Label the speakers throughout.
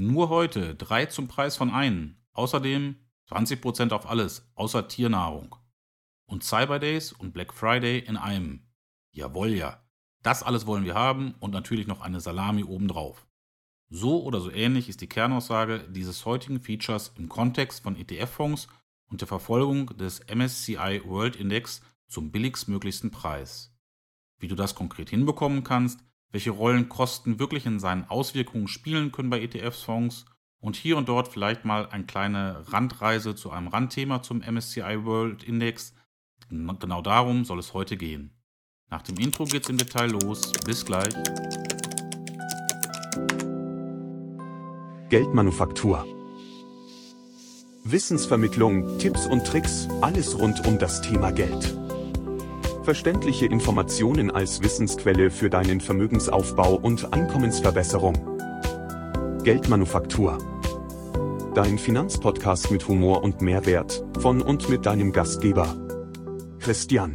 Speaker 1: Nur heute drei zum Preis von einen. Außerdem 20% auf alles, außer Tiernahrung. Und Cyber Days und Black Friday in einem. Jawohl ja. Das alles wollen wir haben und natürlich noch eine Salami obendrauf. So oder so ähnlich ist die Kernaussage dieses heutigen Features im Kontext von ETF-Fonds und der Verfolgung des MSCI World Index zum billigstmöglichsten Preis. Wie du das konkret hinbekommen kannst, welche Rollen Kosten wirklich in seinen Auswirkungen spielen können bei ETF-Fonds und hier und dort vielleicht mal eine kleine Randreise zu einem Randthema zum MSCI World Index. Genau darum soll es heute gehen. Nach dem Intro geht's im Detail los. Bis gleich.
Speaker 2: Geldmanufaktur. Wissensvermittlung, Tipps und Tricks, alles rund um das Thema Geld. Verständliche Informationen als Wissensquelle für deinen Vermögensaufbau und Einkommensverbesserung. Geldmanufaktur. Dein Finanzpodcast mit Humor und Mehrwert von und mit deinem Gastgeber Christian.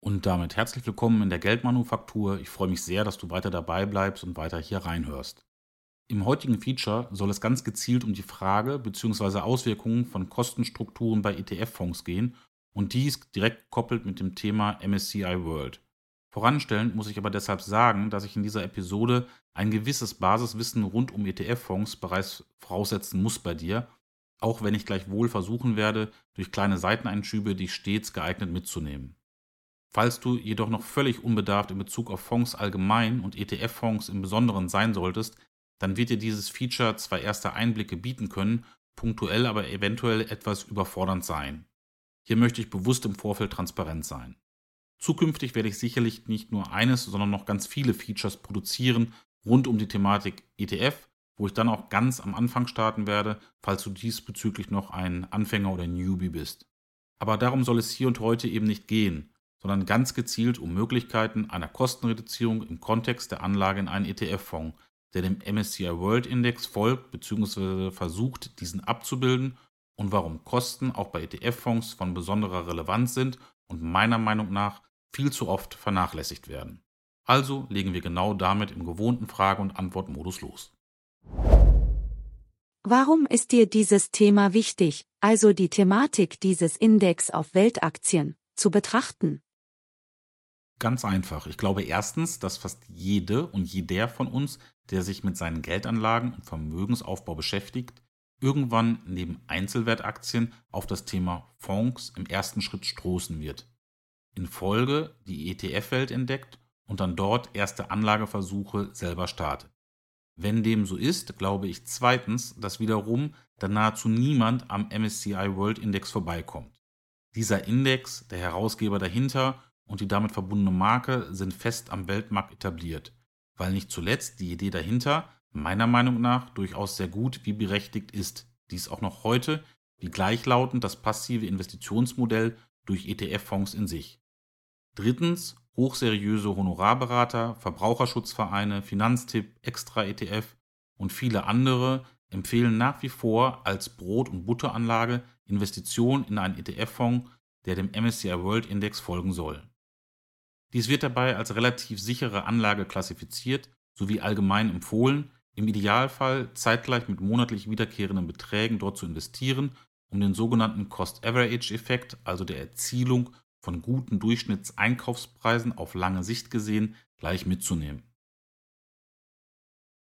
Speaker 1: Und damit herzlich willkommen in der Geldmanufaktur. Ich freue mich sehr, dass du weiter dabei bleibst und weiter hier reinhörst. Im heutigen Feature soll es ganz gezielt um die Frage bzw. Auswirkungen von Kostenstrukturen bei ETF-Fonds gehen und dies direkt gekoppelt mit dem Thema MSCI World. Voranstellen muss ich aber deshalb sagen, dass ich in dieser Episode ein gewisses Basiswissen rund um ETF-Fonds bereits voraussetzen muss bei dir, auch wenn ich gleichwohl versuchen werde, durch kleine Seiteneinschübe dich stets geeignet mitzunehmen. Falls du jedoch noch völlig unbedarft in Bezug auf Fonds allgemein und ETF-Fonds im Besonderen sein solltest, dann wird dir dieses Feature zwar erste Einblicke bieten können, punktuell aber eventuell etwas überfordernd sein. Hier möchte ich bewusst im Vorfeld transparent sein. Zukünftig werde ich sicherlich nicht nur eines, sondern noch ganz viele Features produzieren rund um die Thematik ETF, wo ich dann auch ganz am Anfang starten werde, falls du diesbezüglich noch ein Anfänger oder Newbie bist. Aber darum soll es hier und heute eben nicht gehen sondern ganz gezielt um Möglichkeiten einer Kostenreduzierung im Kontext der Anlage in einen ETF-Fonds, der dem MSCI World Index folgt bzw. versucht, diesen abzubilden und warum Kosten auch bei ETF-Fonds von besonderer Relevanz sind und meiner Meinung nach viel zu oft vernachlässigt werden. Also legen wir genau damit im gewohnten Frage- und Antwortmodus los.
Speaker 3: Warum ist dir dieses Thema wichtig, also die Thematik dieses Index auf Weltaktien, zu betrachten?
Speaker 1: Ganz einfach. Ich glaube erstens, dass fast jede und jeder von uns, der sich mit seinen Geldanlagen und Vermögensaufbau beschäftigt, irgendwann neben Einzelwertaktien auf das Thema Fonds im ersten Schritt stoßen wird. In Folge die ETF-Welt entdeckt und dann dort erste Anlageversuche selber startet. Wenn dem so ist, glaube ich zweitens, dass wiederum dann nahezu niemand am MSCI World Index vorbeikommt. Dieser Index, der Herausgeber dahinter und die damit verbundene Marke sind fest am Weltmarkt etabliert, weil nicht zuletzt die Idee dahinter meiner Meinung nach durchaus sehr gut wie berechtigt ist, dies auch noch heute wie gleichlautend das passive Investitionsmodell durch ETF-Fonds in sich. Drittens hochseriöse Honorarberater, Verbraucherschutzvereine, Finanztipp, Extra-ETF und viele andere empfehlen nach wie vor als Brot- und Butteranlage Investitionen in einen ETF-Fonds, der dem MSCI World Index folgen soll. Dies wird dabei als relativ sichere Anlage klassifiziert sowie allgemein empfohlen, im Idealfall zeitgleich mit monatlich wiederkehrenden Beträgen dort zu investieren, um den sogenannten Cost-Average-Effekt, also der Erzielung von guten Durchschnittseinkaufspreisen auf lange Sicht gesehen, gleich mitzunehmen.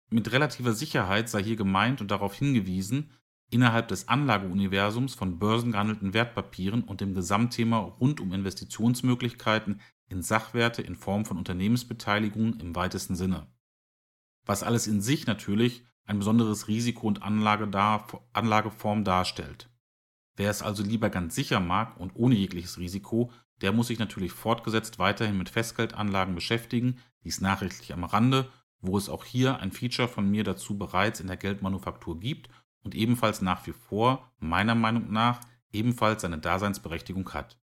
Speaker 1: Mit relativer Sicherheit sei hier gemeint und darauf hingewiesen, innerhalb des Anlageuniversums von börsengehandelten Wertpapieren und dem Gesamtthema rund um Investitionsmöglichkeiten in Sachwerte in Form von Unternehmensbeteiligung im weitesten Sinne. Was alles in sich natürlich ein besonderes Risiko und Anlageform darstellt. Wer es also lieber ganz sicher mag und ohne jegliches Risiko, der muss sich natürlich fortgesetzt weiterhin mit Festgeldanlagen beschäftigen, dies nachrichtlich am Rande, wo es auch hier ein Feature von mir dazu bereits in der Geldmanufaktur gibt und ebenfalls nach wie vor, meiner Meinung nach, ebenfalls seine Daseinsberechtigung hat.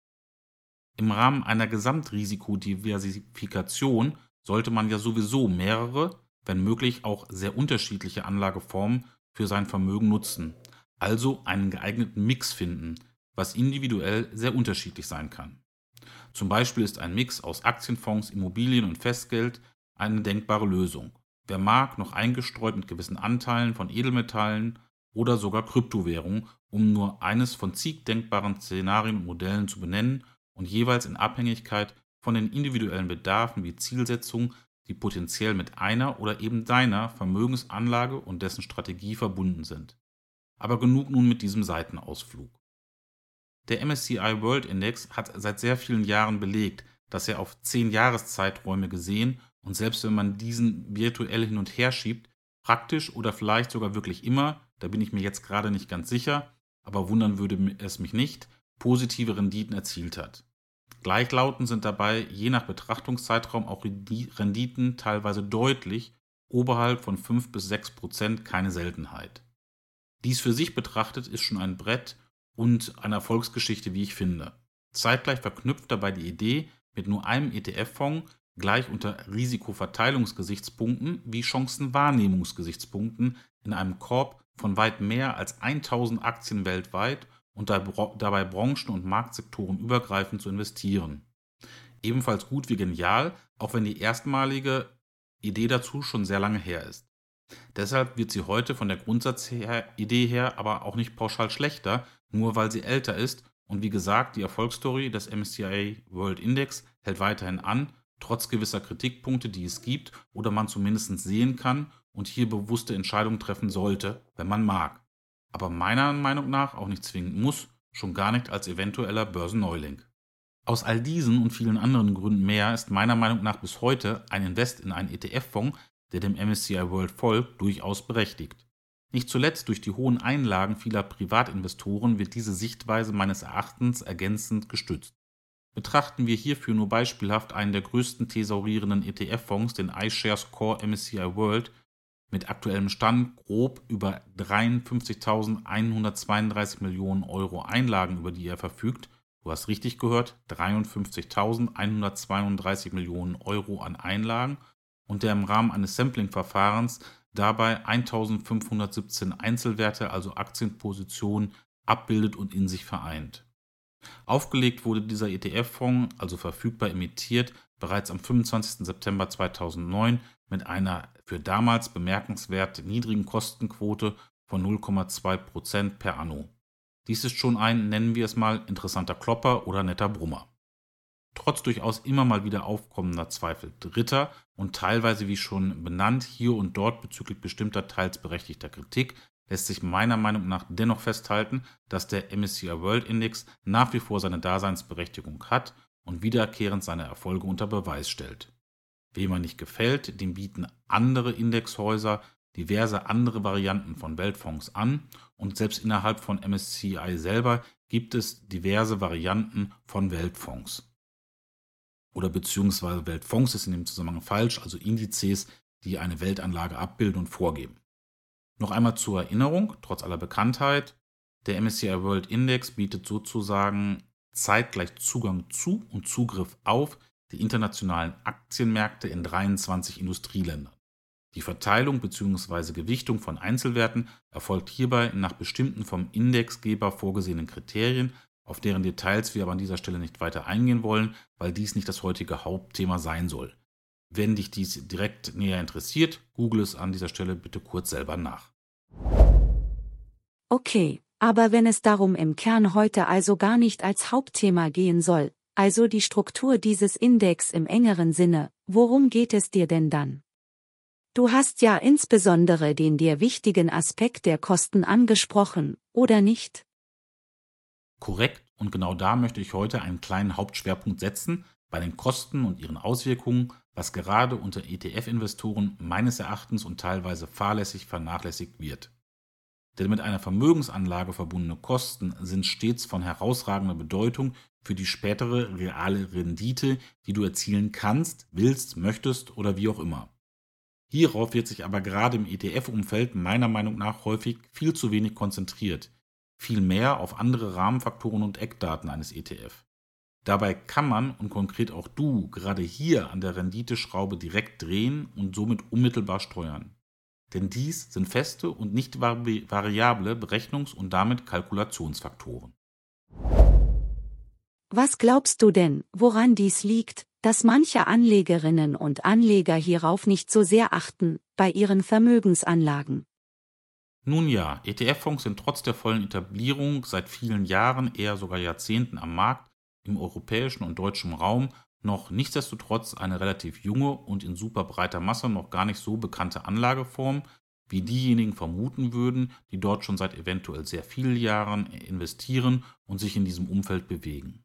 Speaker 1: Im Rahmen einer Gesamtrisikodiversifikation sollte man ja sowieso mehrere, wenn möglich auch sehr unterschiedliche Anlageformen für sein Vermögen nutzen, also einen geeigneten Mix finden, was individuell sehr unterschiedlich sein kann. Zum Beispiel ist ein Mix aus Aktienfonds, Immobilien und Festgeld eine denkbare Lösung. Wer mag, noch eingestreut mit gewissen Anteilen von Edelmetallen oder sogar Kryptowährungen, um nur eines von zig denkbaren Szenarien und Modellen zu benennen und jeweils in Abhängigkeit von den individuellen Bedarfen wie Zielsetzungen, die potenziell mit einer oder eben deiner Vermögensanlage und dessen Strategie verbunden sind. Aber genug nun mit diesem Seitenausflug. Der MSCI World Index hat seit sehr vielen Jahren belegt, dass er auf zehn Jahreszeiträume gesehen und selbst wenn man diesen virtuell hin und her schiebt, praktisch oder vielleicht sogar wirklich immer, da bin ich mir jetzt gerade nicht ganz sicher, aber wundern würde es mich nicht, positive Renditen erzielt hat. Gleichlautend sind dabei je nach Betrachtungszeitraum auch Renditen teilweise deutlich oberhalb von 5 bis 6 Prozent keine Seltenheit. Dies für sich betrachtet ist schon ein Brett und eine Erfolgsgeschichte, wie ich finde. Zeitgleich verknüpft dabei die Idee, mit nur einem ETF-Fonds gleich unter Risikoverteilungsgesichtspunkten wie Chancenwahrnehmungsgesichtspunkten in einem Korb von weit mehr als 1000 Aktien weltweit und dabei branchen- und Marktsektoren übergreifend zu investieren. Ebenfalls gut wie genial, auch wenn die erstmalige Idee dazu schon sehr lange her ist. Deshalb wird sie heute von der Grundsatzidee her aber auch nicht pauschal schlechter, nur weil sie älter ist und wie gesagt, die Erfolgsstory des MSCI World Index hält weiterhin an, trotz gewisser Kritikpunkte, die es gibt oder man zumindest sehen kann und hier bewusste Entscheidungen treffen sollte, wenn man mag aber meiner Meinung nach auch nicht zwingend muss, schon gar nicht als eventueller Börsenneuling. Aus all diesen und vielen anderen Gründen mehr ist meiner Meinung nach bis heute ein Invest in einen ETF-Fonds, der dem MSCI World folgt, durchaus berechtigt. Nicht zuletzt durch die hohen Einlagen vieler Privatinvestoren wird diese Sichtweise meines Erachtens ergänzend gestützt. Betrachten wir hierfür nur beispielhaft einen der größten thesaurierenden ETF-Fonds, den iShares Core MSCI World, mit aktuellem Stand grob über 53.132 Millionen Euro Einlagen, über die er verfügt. Du hast richtig gehört, 53.132 Millionen Euro an Einlagen und der im Rahmen eines Sampling-Verfahrens dabei 1517 Einzelwerte, also Aktienpositionen, abbildet und in sich vereint. Aufgelegt wurde dieser ETF-Fonds, also verfügbar emittiert, bereits am 25. September 2009 mit einer für damals bemerkenswert niedrigen Kostenquote von 0,2 Prozent per anno. Dies ist schon ein, nennen wir es mal, interessanter Klopper oder netter Brummer. Trotz durchaus immer mal wieder aufkommender Zweifel dritter und teilweise wie schon benannt hier und dort bezüglich bestimmter teils berechtigter Kritik lässt sich meiner Meinung nach dennoch festhalten, dass der MSCI World Index nach wie vor seine Daseinsberechtigung hat und wiederkehrend seine Erfolge unter Beweis stellt. Wem er nicht gefällt, dem bieten andere Indexhäuser diverse andere Varianten von Weltfonds an und selbst innerhalb von MSCI selber gibt es diverse Varianten von Weltfonds. Oder beziehungsweise Weltfonds ist in dem Zusammenhang falsch, also Indizes, die eine Weltanlage abbilden und vorgeben. Noch einmal zur Erinnerung, trotz aller Bekanntheit, der MSCI World Index bietet sozusagen zeitgleich Zugang zu und Zugriff auf die internationalen Aktienmärkte in 23 Industrieländern. Die Verteilung bzw. Gewichtung von Einzelwerten erfolgt hierbei nach bestimmten vom Indexgeber vorgesehenen Kriterien, auf deren Details wir aber an dieser Stelle nicht weiter eingehen wollen, weil dies nicht das heutige Hauptthema sein soll. Wenn dich dies direkt näher interessiert, google es an dieser Stelle bitte kurz selber nach.
Speaker 3: Okay, aber wenn es darum im Kern heute also gar nicht als Hauptthema gehen soll, also die Struktur dieses Index im engeren Sinne, worum geht es dir denn dann? Du hast ja insbesondere den dir wichtigen Aspekt der Kosten angesprochen, oder nicht?
Speaker 1: Korrekt, und genau da möchte ich heute einen kleinen Hauptschwerpunkt setzen, bei den Kosten und ihren Auswirkungen, was gerade unter ETF-Investoren meines Erachtens und teilweise fahrlässig vernachlässigt wird. Denn mit einer Vermögensanlage verbundene Kosten sind stets von herausragender Bedeutung für die spätere reale Rendite, die du erzielen kannst, willst, möchtest oder wie auch immer. Hierauf wird sich aber gerade im ETF-Umfeld meiner Meinung nach häufig viel zu wenig konzentriert, vielmehr auf andere Rahmenfaktoren und Eckdaten eines ETF. Dabei kann man und konkret auch du gerade hier an der Renditeschraube direkt drehen und somit unmittelbar steuern. Denn dies sind feste und nicht variable Berechnungs- und damit Kalkulationsfaktoren.
Speaker 3: Was glaubst du denn, woran dies liegt, dass manche Anlegerinnen und Anleger hierauf nicht so sehr achten, bei ihren Vermögensanlagen.
Speaker 1: Nun ja, ETF-Fonds sind trotz der vollen Etablierung seit vielen Jahren, eher sogar Jahrzehnten am Markt, im europäischen und deutschen Raum noch nichtsdestotrotz eine relativ junge und in super breiter Masse noch gar nicht so bekannte Anlageform, wie diejenigen vermuten würden, die dort schon seit eventuell sehr vielen Jahren investieren und sich in diesem Umfeld bewegen.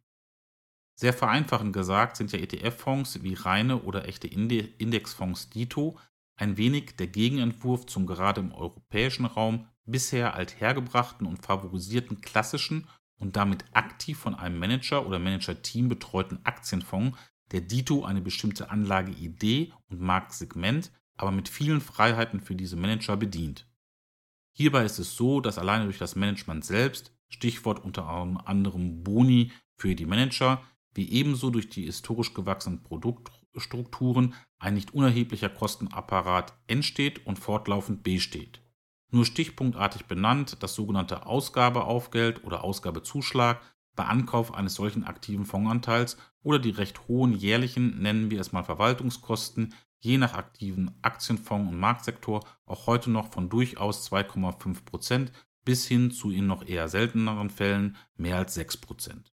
Speaker 1: Sehr vereinfachend gesagt sind ja ETF-Fonds wie reine oder echte Indexfonds Dito ein wenig der Gegenentwurf zum gerade im europäischen Raum bisher althergebrachten und favorisierten klassischen und damit aktiv von einem Manager oder Manager-Team betreuten Aktienfonds, der Dito eine bestimmte Anlageidee und Marktsegment, aber mit vielen Freiheiten für diese Manager bedient. Hierbei ist es so, dass alleine durch das Management selbst, Stichwort unter anderem Boni für die Manager, wie ebenso durch die historisch gewachsenen Produktstrukturen ein nicht unerheblicher Kostenapparat entsteht und fortlaufend besteht. Nur stichpunktartig benannt das sogenannte Ausgabeaufgeld oder Ausgabezuschlag bei Ankauf eines solchen aktiven Fondsanteils oder die recht hohen jährlichen, nennen wir es mal Verwaltungskosten, je nach aktiven Aktienfonds und Marktsektor auch heute noch von durchaus 2,5 Prozent bis hin zu in noch eher selteneren Fällen mehr als 6 Prozent.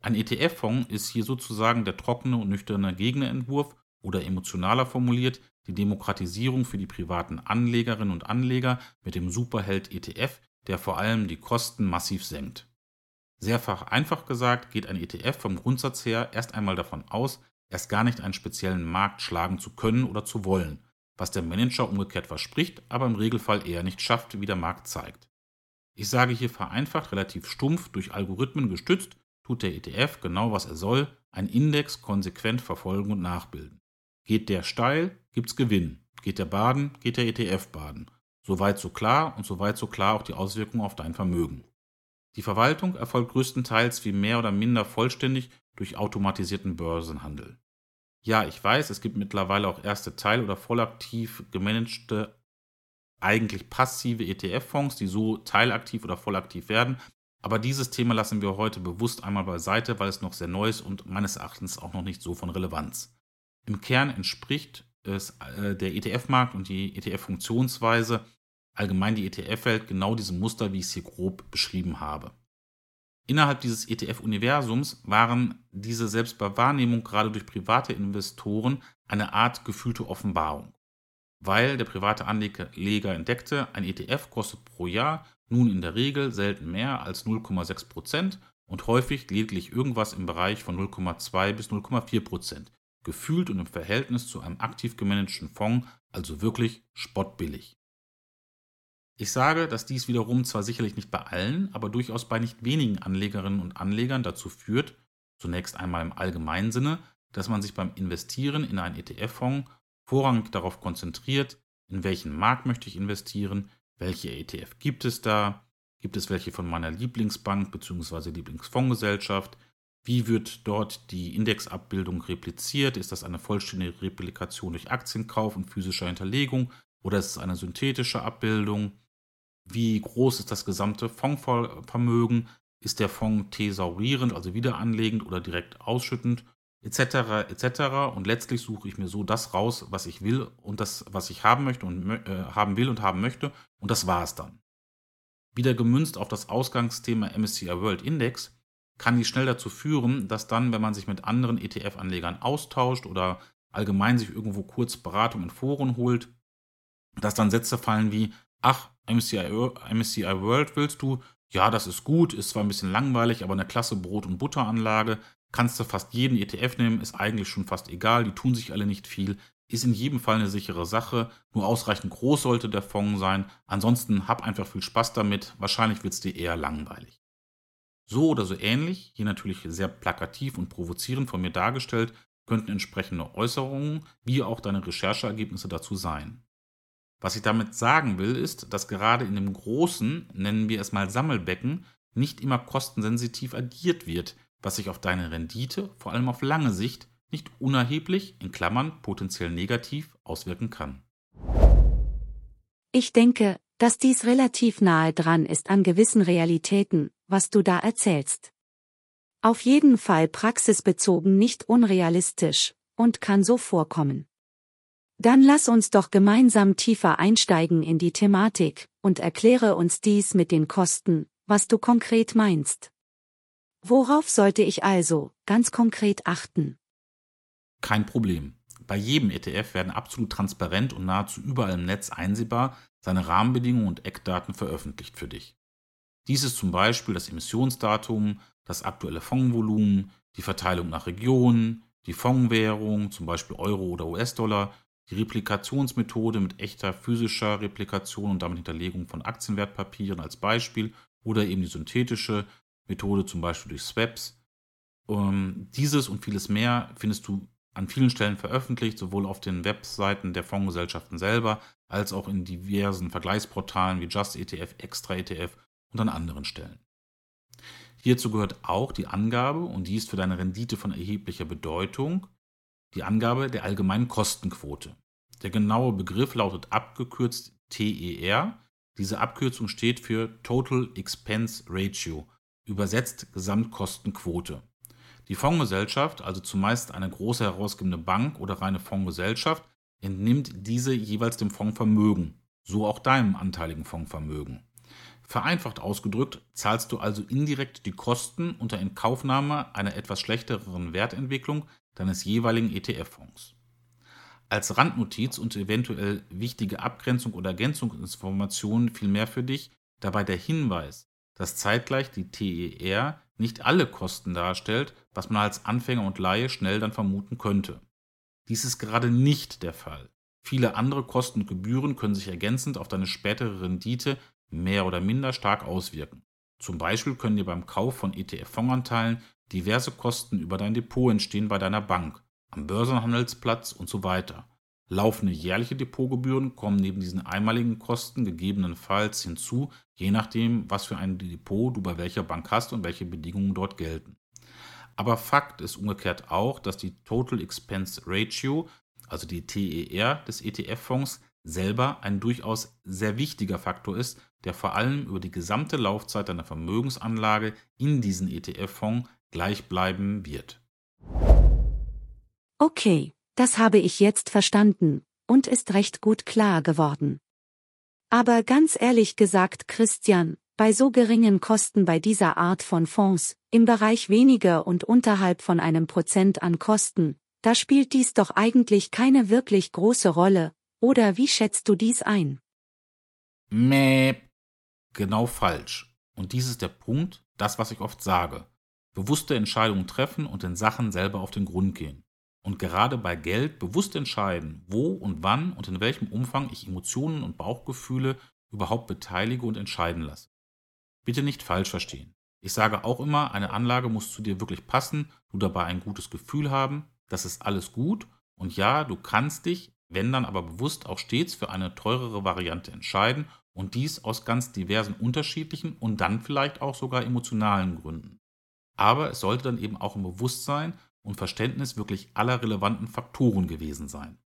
Speaker 1: Ein ETF-Fonds ist hier sozusagen der trockene und nüchterne Gegnerentwurf oder emotionaler formuliert die Demokratisierung für die privaten Anlegerinnen und Anleger mit dem Superheld ETF, der vor allem die Kosten massiv senkt. Sehr einfach gesagt geht ein ETF vom Grundsatz her erst einmal davon aus, erst gar nicht einen speziellen Markt schlagen zu können oder zu wollen, was der Manager umgekehrt verspricht, aber im Regelfall eher nicht schafft, wie der Markt zeigt. Ich sage hier vereinfacht, relativ stumpf, durch Algorithmen gestützt, tut der ETF genau was er soll, einen Index konsequent verfolgen und nachbilden. Geht der steil, gibt's Gewinn. Geht der baden, geht der ETF baden. Soweit so klar und soweit so klar auch die Auswirkungen auf dein Vermögen. Die Verwaltung erfolgt größtenteils wie mehr oder minder vollständig durch automatisierten Börsenhandel. Ja, ich weiß, es gibt mittlerweile auch erste teil- oder vollaktiv gemanagte, eigentlich passive ETF-Fonds, die so teilaktiv oder vollaktiv werden. Aber dieses Thema lassen wir heute bewusst einmal beiseite, weil es noch sehr neu ist und meines Erachtens auch noch nicht so von Relevanz. Im Kern entspricht es äh, der ETF-Markt und die ETF-Funktionsweise, allgemein die ETF-Welt, genau diesem Muster, wie ich es hier grob beschrieben habe. Innerhalb dieses ETF-Universums waren diese selbst bei Wahrnehmung gerade durch private Investoren eine Art gefühlte Offenbarung. Weil der private Anleger entdeckte, ein ETF kostet pro Jahr nun in der Regel selten mehr als 0,6% und häufig lediglich irgendwas im Bereich von 0,2 bis 0,4%, gefühlt und im Verhältnis zu einem aktiv gemanagten Fonds also wirklich spottbillig. Ich sage, dass dies wiederum zwar sicherlich nicht bei allen, aber durchaus bei nicht wenigen Anlegerinnen und Anlegern dazu führt, zunächst einmal im allgemeinen Sinne, dass man sich beim Investieren in einen ETF-Fonds vorrangig darauf konzentriert, in welchen Markt möchte ich investieren, welche ETF gibt es da, gibt es welche von meiner Lieblingsbank bzw. Lieblingsfondsgesellschaft, wie wird dort die Indexabbildung repliziert, ist das eine vollständige Replikation durch Aktienkauf und physischer Hinterlegung oder ist es eine synthetische Abbildung, wie groß ist das gesamte Fondsvermögen, ist der Fonds thesaurierend, also wiederanlegend oder direkt ausschüttend, etc. etc. Und letztlich suche ich mir so das raus, was ich will und das, was ich haben möchte und äh, haben will und haben möchte, und das war es dann. Wieder gemünzt auf das Ausgangsthema MSCI World Index kann dies schnell dazu führen, dass dann, wenn man sich mit anderen ETF-Anlegern austauscht oder allgemein sich irgendwo kurz Beratung in Foren holt, dass dann Sätze fallen wie, ach, MSCI, MSCI World willst du? Ja, das ist gut, ist zwar ein bisschen langweilig, aber eine klasse Brot- und Butteranlage. Kannst du fast jeden ETF nehmen, ist eigentlich schon fast egal, die tun sich alle nicht viel. Ist in jedem Fall eine sichere Sache, nur ausreichend groß sollte der Fonds sein. Ansonsten hab einfach viel Spaß damit, wahrscheinlich wird es dir eher langweilig. So oder so ähnlich, hier natürlich sehr plakativ und provozierend von mir dargestellt, könnten entsprechende Äußerungen wie auch deine Rechercheergebnisse dazu sein. Was ich damit sagen will, ist, dass gerade in dem großen, nennen wir es mal Sammelbecken, nicht immer kostensensitiv agiert wird, was sich auf deine Rendite, vor allem auf lange Sicht, nicht unerheblich, in Klammern potenziell negativ, auswirken kann.
Speaker 3: Ich denke, dass dies relativ nahe dran ist an gewissen Realitäten, was du da erzählst. Auf jeden Fall praxisbezogen nicht unrealistisch und kann so vorkommen. Dann lass uns doch gemeinsam tiefer einsteigen in die Thematik und erkläre uns dies mit den Kosten, was du konkret meinst. Worauf sollte ich also, ganz konkret achten?
Speaker 1: Kein Problem. Bei jedem ETF werden absolut transparent und nahezu überall im Netz einsehbar seine Rahmenbedingungen und Eckdaten veröffentlicht für dich. Dies ist zum Beispiel das Emissionsdatum, das aktuelle Fondsvolumen, die Verteilung nach Regionen, die Fondswährung, zum Beispiel Euro oder US-Dollar, die Replikationsmethode mit echter physischer Replikation und damit Hinterlegung von Aktienwertpapieren als Beispiel oder eben die synthetische Methode, zum Beispiel durch Swaps. Ähm, dieses und vieles mehr findest du an vielen Stellen veröffentlicht, sowohl auf den Webseiten der Fondsgesellschaften selber als auch in diversen Vergleichsportalen wie Just ETF, Extra ETF und an anderen Stellen. Hierzu gehört auch die Angabe, und die ist für deine Rendite von erheblicher Bedeutung, die Angabe der allgemeinen Kostenquote. Der genaue Begriff lautet abgekürzt TER. Diese Abkürzung steht für Total Expense Ratio, übersetzt Gesamtkostenquote. Die Fondsgesellschaft, also zumeist eine große herausgebende Bank oder reine Fondsgesellschaft, entnimmt diese jeweils dem Fondsvermögen, so auch deinem anteiligen Fondsvermögen. Vereinfacht ausgedrückt zahlst du also indirekt die Kosten unter Inkaufnahme einer etwas schlechteren Wertentwicklung deines jeweiligen ETF-Fonds. Als Randnotiz und eventuell wichtige Abgrenzung oder Ergänzungsinformationen vielmehr für dich dabei der Hinweis, dass zeitgleich die TER nicht alle Kosten darstellt, was man als Anfänger und Laie schnell dann vermuten könnte. Dies ist gerade nicht der Fall. Viele andere Kosten und Gebühren können sich ergänzend auf deine spätere Rendite mehr oder minder stark auswirken. Zum Beispiel können dir beim Kauf von ETF-Fondsanteilen diverse Kosten über dein Depot entstehen bei deiner Bank, am Börsenhandelsplatz und so weiter. Laufende jährliche Depotgebühren kommen neben diesen einmaligen Kosten gegebenenfalls hinzu, je nachdem, was für ein Depot du bei welcher Bank hast und welche Bedingungen dort gelten. Aber Fakt ist umgekehrt auch, dass die Total Expense Ratio, also die TER des ETF-Fonds, selber ein durchaus sehr wichtiger Faktor ist, der vor allem über die gesamte Laufzeit deiner Vermögensanlage in diesen ETF-Fonds gleich bleiben wird.
Speaker 3: Okay, das habe ich jetzt verstanden und ist recht gut klar geworden. Aber ganz ehrlich gesagt, Christian, bei so geringen Kosten bei dieser Art von Fonds, im Bereich weniger und unterhalb von einem Prozent an Kosten, da spielt dies doch eigentlich keine wirklich große Rolle, oder wie schätzt du dies ein?
Speaker 1: Mäh. Genau falsch. Und dies ist der Punkt, das, was ich oft sage. Bewusste Entscheidungen treffen und den Sachen selber auf den Grund gehen und gerade bei Geld bewusst entscheiden, wo und wann und in welchem Umfang ich Emotionen und Bauchgefühle überhaupt beteilige und entscheiden lasse. Bitte nicht falsch verstehen. Ich sage auch immer, eine Anlage muss zu dir wirklich passen, du dabei ein gutes Gefühl haben, das ist alles gut und ja, du kannst dich, wenn dann aber bewusst auch stets für eine teurere Variante entscheiden und dies aus ganz diversen unterschiedlichen und dann vielleicht auch sogar emotionalen Gründen. Aber es sollte dann eben auch im Bewusstsein und Verständnis wirklich aller relevanten Faktoren gewesen sein.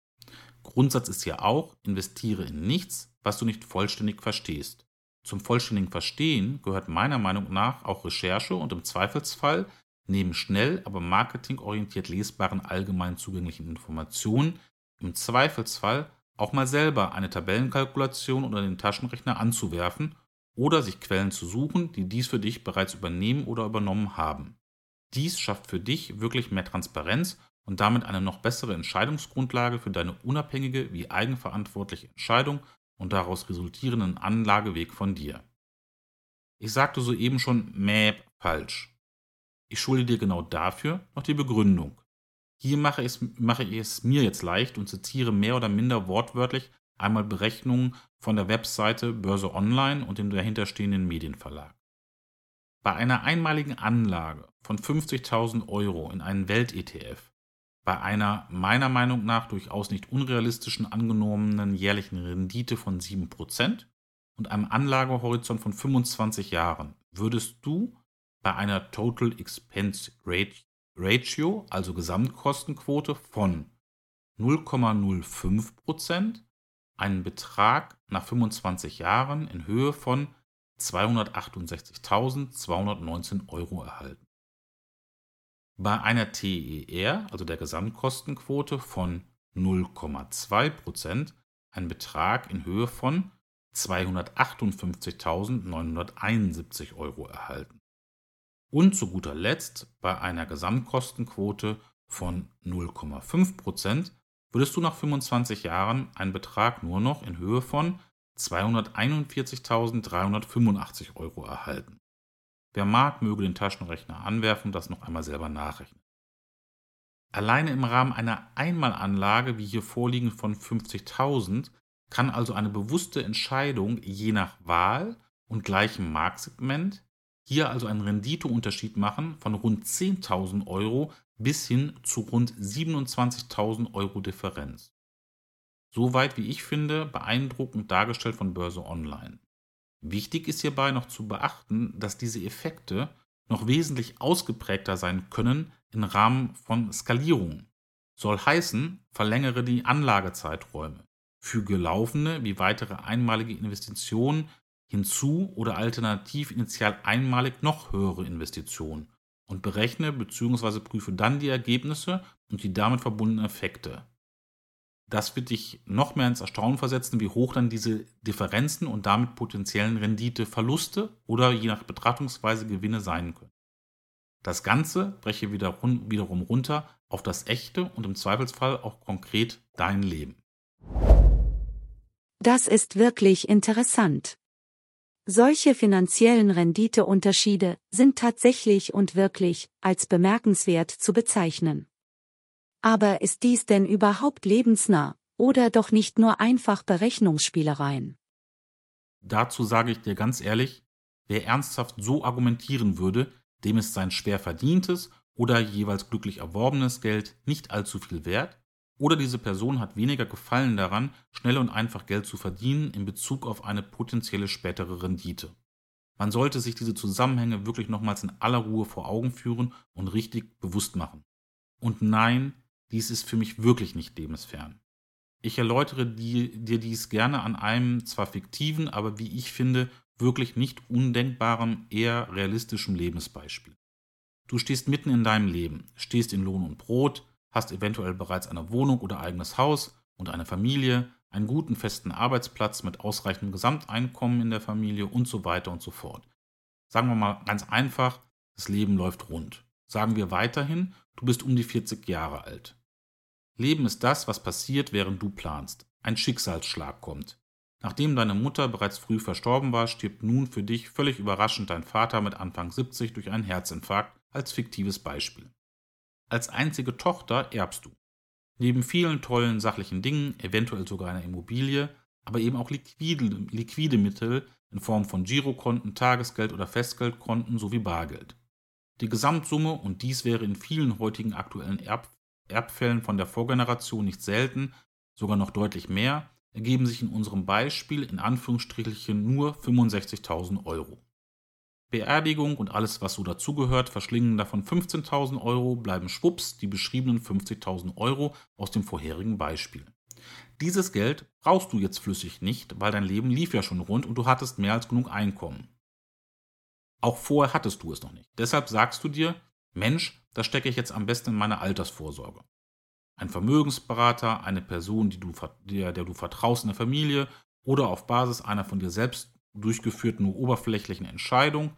Speaker 1: Grundsatz ist ja auch, investiere in nichts, was du nicht vollständig verstehst. Zum vollständigen Verstehen gehört meiner Meinung nach auch Recherche und im Zweifelsfall neben schnell, aber marketingorientiert lesbaren allgemein zugänglichen Informationen im Zweifelsfall auch mal selber eine Tabellenkalkulation oder den Taschenrechner anzuwerfen oder sich Quellen zu suchen, die dies für dich bereits übernehmen oder übernommen haben. Dies schafft für dich wirklich mehr Transparenz und damit eine noch bessere Entscheidungsgrundlage für deine unabhängige wie eigenverantwortliche Entscheidung und daraus resultierenden Anlageweg von dir. Ich sagte soeben schon Mäp falsch. Ich schulde dir genau dafür noch die Begründung. Hier mache ich es mir jetzt leicht und zitiere mehr oder minder wortwörtlich einmal Berechnungen von der Webseite Börse Online und dem dahinterstehenden Medienverlag. Bei einer einmaligen Anlage von 50.000 Euro in einen Welt-ETF, bei einer meiner Meinung nach durchaus nicht unrealistischen angenommenen jährlichen Rendite von 7% und einem Anlagehorizont von 25 Jahren, würdest du bei einer Total Expense Ratio, also Gesamtkostenquote von 0,05% einen Betrag nach 25 Jahren in Höhe von 268.219 Euro erhalten. Bei einer TER, also der Gesamtkostenquote von 0,2% ein Betrag in Höhe von 258.971 Euro erhalten. Und zu guter Letzt bei einer Gesamtkostenquote von 0,5% würdest du nach 25 Jahren einen Betrag nur noch in Höhe von 241.385 Euro erhalten. Wer mag, möge den Taschenrechner anwerfen und das noch einmal selber nachrechnen. Alleine im Rahmen einer Einmalanlage wie hier vorliegend von 50.000 kann also eine bewusste Entscheidung je nach Wahl und gleichem Marktsegment hier also einen Renditeunterschied machen von rund 10.000 Euro bis hin zu rund 27.000 Euro Differenz. Soweit, wie ich finde, beeindruckend dargestellt von Börse Online. Wichtig ist hierbei noch zu beachten, dass diese Effekte noch wesentlich ausgeprägter sein können im Rahmen von Skalierung. Soll heißen, verlängere die Anlagezeiträume, füge laufende wie weitere einmalige Investitionen hinzu oder alternativ initial einmalig noch höhere Investitionen und berechne bzw. prüfe dann die Ergebnisse und die damit verbundenen Effekte. Das wird dich noch mehr ins Erstaunen versetzen, wie hoch dann diese Differenzen und damit potenziellen Renditeverluste oder je nach Betrachtungsweise Gewinne sein können. Das Ganze breche wiederum runter auf das echte und im Zweifelsfall auch konkret dein Leben.
Speaker 3: Das ist wirklich interessant. Solche finanziellen Renditeunterschiede sind tatsächlich und wirklich als bemerkenswert zu bezeichnen. Aber ist dies denn überhaupt lebensnah oder doch nicht nur einfach Berechnungsspielereien?
Speaker 1: Dazu sage ich dir ganz ehrlich, wer ernsthaft so argumentieren würde, dem ist sein schwer verdientes oder jeweils glücklich erworbenes Geld nicht allzu viel wert, oder diese Person hat weniger Gefallen daran, schnell und einfach Geld zu verdienen in Bezug auf eine potenzielle spätere Rendite. Man sollte sich diese Zusammenhänge wirklich nochmals in aller Ruhe vor Augen führen und richtig bewusst machen. Und nein, dies ist für mich wirklich nicht lebensfern. Ich erläutere dir dies gerne an einem zwar fiktiven, aber wie ich finde, wirklich nicht undenkbarem, eher realistischem Lebensbeispiel. Du stehst mitten in deinem Leben, stehst in Lohn und Brot, hast eventuell bereits eine Wohnung oder eigenes Haus und eine Familie, einen guten festen Arbeitsplatz mit ausreichendem Gesamteinkommen in der Familie und so weiter und so fort. Sagen wir mal ganz einfach, das Leben läuft rund. Sagen wir weiterhin, du bist um die 40 Jahre alt. Leben ist das, was passiert, während du planst. Ein Schicksalsschlag kommt. Nachdem deine Mutter bereits früh verstorben war, stirbt nun für dich völlig überraschend dein Vater mit Anfang 70 durch einen Herzinfarkt als fiktives Beispiel. Als einzige Tochter erbst du. Neben vielen tollen sachlichen Dingen, eventuell sogar einer Immobilie, aber eben auch liquide, liquide Mittel in Form von Girokonten, Tagesgeld oder Festgeldkonten sowie Bargeld. Die Gesamtsumme, und dies wäre in vielen heutigen aktuellen Erb Erbfällen von der Vorgeneration nicht selten, sogar noch deutlich mehr, ergeben sich in unserem Beispiel in Anführungsstrichen nur 65.000 Euro. Beerdigung und alles, was so dazugehört, verschlingen davon 15.000 Euro, bleiben schwupps die beschriebenen 50.000 Euro aus dem vorherigen Beispiel. Dieses Geld brauchst du jetzt flüssig nicht, weil dein Leben lief ja schon rund und du hattest mehr als genug Einkommen. Auch vorher hattest du es noch nicht. Deshalb sagst du dir, Mensch, das stecke ich jetzt am besten in meine Altersvorsorge. Ein Vermögensberater, eine Person, du, der, der du vertraust in der Familie oder auf Basis einer von dir selbst durchgeführten nur oberflächlichen Entscheidung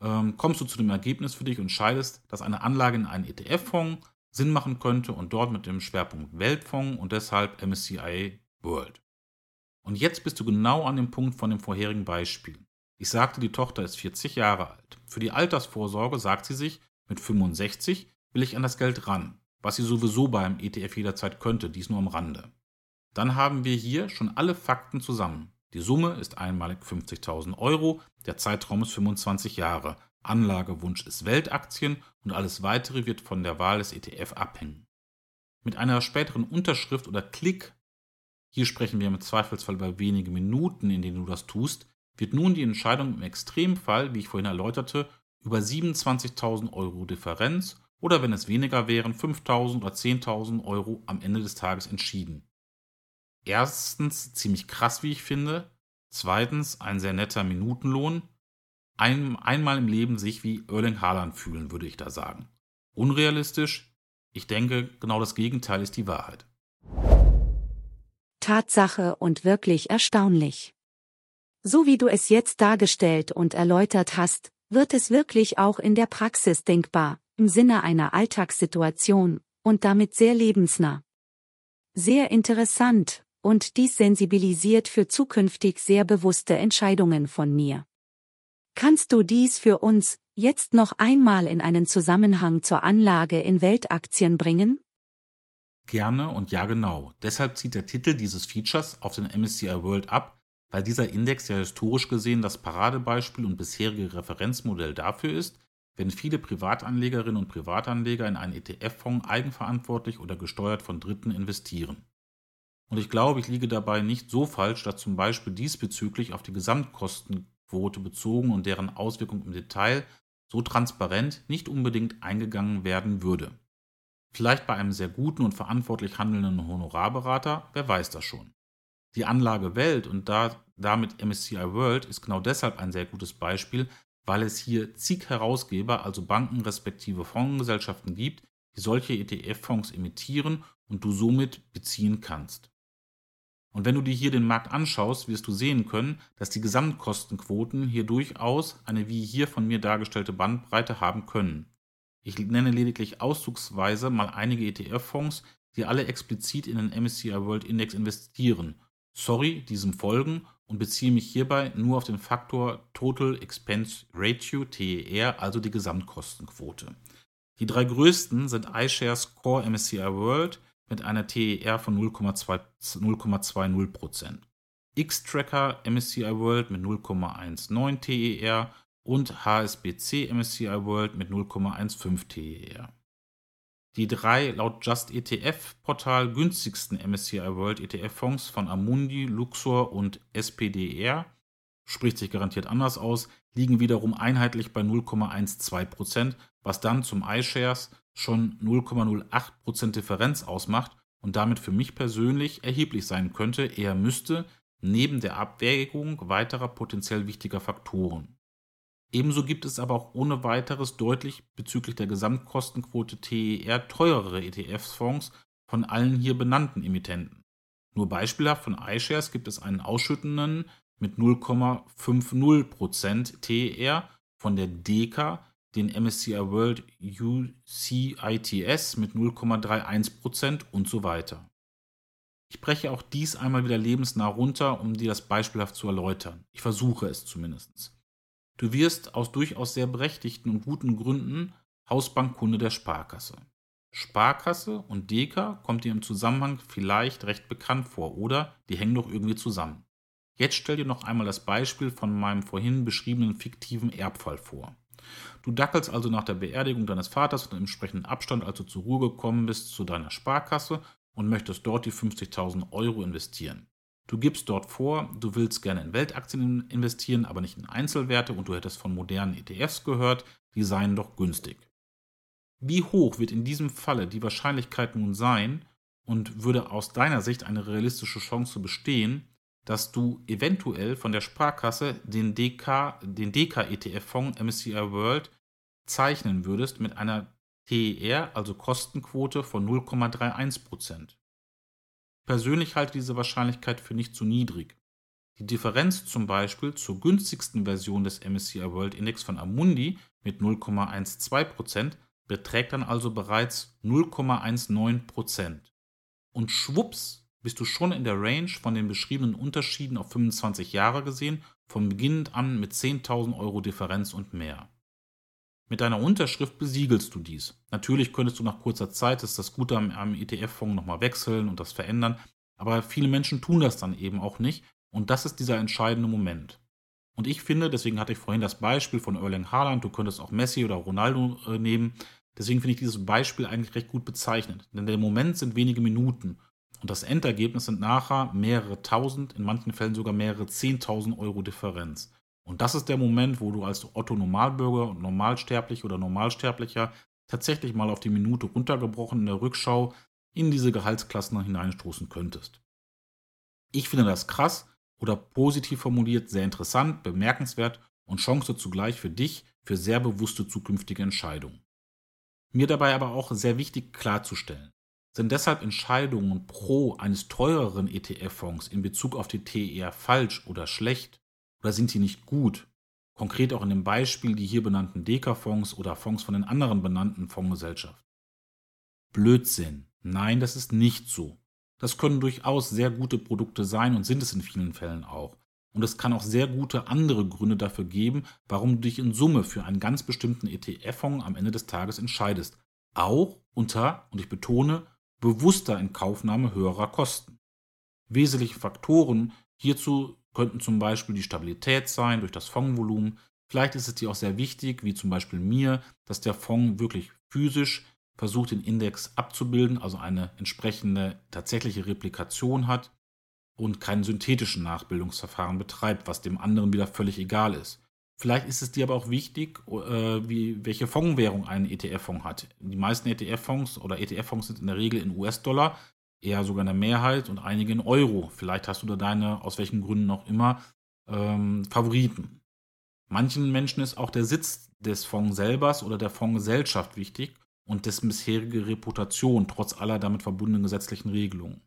Speaker 1: ähm, kommst du zu dem Ergebnis für dich und entscheidest, dass eine Anlage in einen ETF-Fonds Sinn machen könnte und dort mit dem Schwerpunkt Weltfonds und deshalb MSCI World. Und jetzt bist du genau an dem Punkt von dem vorherigen Beispiel. Ich sagte, die Tochter ist 40 Jahre alt. Für die Altersvorsorge sagt sie sich, mit 65 will ich an das Geld ran, was sie sowieso beim ETF jederzeit könnte, dies nur am Rande. Dann haben wir hier schon alle Fakten zusammen. Die Summe ist einmalig 50.000 Euro, der Zeitraum ist 25 Jahre, Anlagewunsch ist Weltaktien und alles weitere wird von der Wahl des ETF abhängen. Mit einer späteren Unterschrift oder Klick, hier sprechen wir im Zweifelsfall über wenige Minuten, in denen du das tust, wird nun die Entscheidung im Extremfall, wie ich vorhin erläuterte, über 27.000 Euro Differenz oder wenn es weniger wären, 5.000 oder 10.000 Euro am Ende des Tages entschieden. Erstens ziemlich krass, wie ich finde. Zweitens ein sehr netter Minutenlohn. Ein, einmal im Leben sich wie Erling Haaland fühlen, würde ich da sagen. Unrealistisch? Ich denke, genau das Gegenteil ist die Wahrheit.
Speaker 3: Tatsache und wirklich erstaunlich. So wie du es jetzt dargestellt und erläutert hast, wird es wirklich auch in der Praxis denkbar, im Sinne einer Alltagssituation, und damit sehr lebensnah. Sehr interessant, und dies sensibilisiert für zukünftig sehr bewusste Entscheidungen von mir. Kannst du dies für uns jetzt noch einmal in einen Zusammenhang zur Anlage in Weltaktien bringen?
Speaker 1: Gerne und ja genau. Deshalb zieht der Titel dieses Features auf den MSCI World ab, weil dieser Index ja historisch gesehen das Paradebeispiel und bisherige Referenzmodell dafür ist, wenn viele Privatanlegerinnen und Privatanleger in einen ETF-Fonds eigenverantwortlich oder gesteuert von Dritten investieren. Und ich glaube, ich liege dabei nicht so falsch, dass zum Beispiel diesbezüglich auf die Gesamtkostenquote bezogen und deren Auswirkungen im Detail so transparent nicht unbedingt eingegangen werden würde. Vielleicht bei einem sehr guten und verantwortlich handelnden Honorarberater, wer weiß das schon. Die Anlage Welt und da, damit MSCI World ist genau deshalb ein sehr gutes Beispiel, weil es hier zig Herausgeber, also Banken respektive Fondsgesellschaften gibt, die solche ETF-Fonds emittieren und du somit beziehen kannst. Und wenn du dir hier den Markt anschaust, wirst du sehen können, dass die Gesamtkostenquoten hier durchaus eine wie hier von mir dargestellte Bandbreite haben können. Ich nenne lediglich auszugsweise mal einige ETF-Fonds, die alle explizit in den MSCI World Index investieren. Sorry, diesem folgen und beziehe mich hierbei nur auf den Faktor Total Expense Ratio TER, also die Gesamtkostenquote. Die drei größten sind iShares Core MSCI World mit einer TER von 0,20%, X-Tracker MSCI World mit 0,19 TER und HSBC MSCI World mit 0,15 TER. Die drei laut Just ETF Portal günstigsten MSCI World ETF Fonds von Amundi, Luxor und SPDR spricht sich garantiert anders aus, liegen wiederum einheitlich bei 0,12%, was dann zum iShares schon 0,08% Differenz ausmacht und damit für mich persönlich erheblich sein könnte, eher müsste, neben der Abwägung weiterer potenziell wichtiger Faktoren. Ebenso gibt es aber auch ohne weiteres deutlich bezüglich der Gesamtkostenquote TER teurere ETF-Fonds von allen hier benannten Emittenten. Nur beispielhaft von iShares gibt es einen ausschüttenden mit 0,50% TER, von der DECA den MSCI World UCITS mit 0,31% und so weiter. Ich breche auch dies einmal wieder lebensnah runter, um dir das beispielhaft zu erläutern. Ich versuche es zumindest. Du wirst aus durchaus sehr berechtigten und guten Gründen Hausbankkunde der Sparkasse. Sparkasse und Deka kommt dir im Zusammenhang vielleicht recht bekannt vor oder die hängen doch irgendwie zusammen. Jetzt stell dir noch einmal das Beispiel von meinem vorhin beschriebenen fiktiven Erbfall vor. Du dackelst also nach der Beerdigung deines Vaters und im entsprechenden Abstand, als du zur Ruhe gekommen bist, zu deiner Sparkasse und möchtest dort die 50.000 Euro investieren. Du gibst dort vor, du willst gerne in Weltaktien investieren, aber nicht in Einzelwerte und du hättest von modernen ETFs gehört, die seien doch günstig. Wie hoch wird in diesem Falle die Wahrscheinlichkeit nun sein und würde aus deiner Sicht eine realistische Chance bestehen, dass du eventuell von der Sparkasse den DK, den DK-ETF-Fonds MSCI World zeichnen würdest mit einer TER, also Kostenquote von 0,31%? Persönlich halte diese Wahrscheinlichkeit für nicht zu niedrig. Die Differenz zum Beispiel zur günstigsten Version des MSCI World Index von Amundi mit 0,12% beträgt dann also bereits 0,19%. Und schwupps bist du schon in der Range von den beschriebenen Unterschieden auf 25 Jahre gesehen, von Beginn an mit 10.000 Euro Differenz und mehr. Mit deiner Unterschrift besiegelst du dies. Natürlich könntest du nach kurzer Zeit das, das Gute am, am ETF-Fonds nochmal wechseln und das verändern, aber viele Menschen tun das dann eben auch nicht und das ist dieser entscheidende Moment. Und ich finde, deswegen hatte ich vorhin das Beispiel von Erling Haaland, du könntest auch Messi oder Ronaldo äh, nehmen, deswegen finde ich dieses Beispiel eigentlich recht gut bezeichnet. Denn der Moment sind wenige Minuten und das Endergebnis sind nachher mehrere tausend, in manchen Fällen sogar mehrere zehntausend Euro Differenz. Und das ist der Moment, wo du als Otto Normalbürger und Normalsterblich oder Normalsterblicher tatsächlich mal auf die Minute runtergebrochen in der Rückschau in diese Gehaltsklassen hineinstoßen könntest. Ich finde das krass oder positiv formuliert sehr interessant, bemerkenswert und Chance zugleich für dich für sehr bewusste zukünftige Entscheidungen. Mir dabei aber auch sehr wichtig klarzustellen. Sind deshalb Entscheidungen pro eines teureren ETF-Fonds in Bezug auf die TER falsch oder schlecht oder sind sie nicht gut? Konkret auch in dem Beispiel die hier benannten Deka-Fonds oder Fonds von den anderen benannten Fondsgesellschaften. Blödsinn. Nein, das ist nicht so. Das können durchaus sehr gute Produkte sein und sind es in vielen Fällen auch. Und es kann auch sehr gute andere Gründe dafür geben, warum du dich in Summe für einen ganz bestimmten ETF-Fonds am Ende des Tages entscheidest. Auch unter, und ich betone, bewusster Inkaufnahme höherer Kosten. Wesentliche Faktoren hierzu könnten zum Beispiel die Stabilität sein durch das Fondsvolumen. Vielleicht ist es dir auch sehr wichtig, wie zum Beispiel mir, dass der Fonds wirklich physisch versucht, den Index abzubilden, also eine entsprechende tatsächliche Replikation hat und keinen synthetischen Nachbildungsverfahren betreibt, was dem anderen wieder völlig egal ist. Vielleicht ist es dir aber auch wichtig, äh, wie, welche Fondswährung ein ETF-Fonds hat. Die meisten ETF-Fonds oder ETF-Fonds sind in der Regel in US-Dollar, eher sogar in der Mehrheit und einige in Euro. Vielleicht hast du da deine, aus welchen Gründen auch immer, ähm, Favoriten. Manchen Menschen ist auch der Sitz des Fonds selbers oder der Fondsgesellschaft wichtig und dessen bisherige Reputation trotz aller damit verbundenen gesetzlichen Regelungen.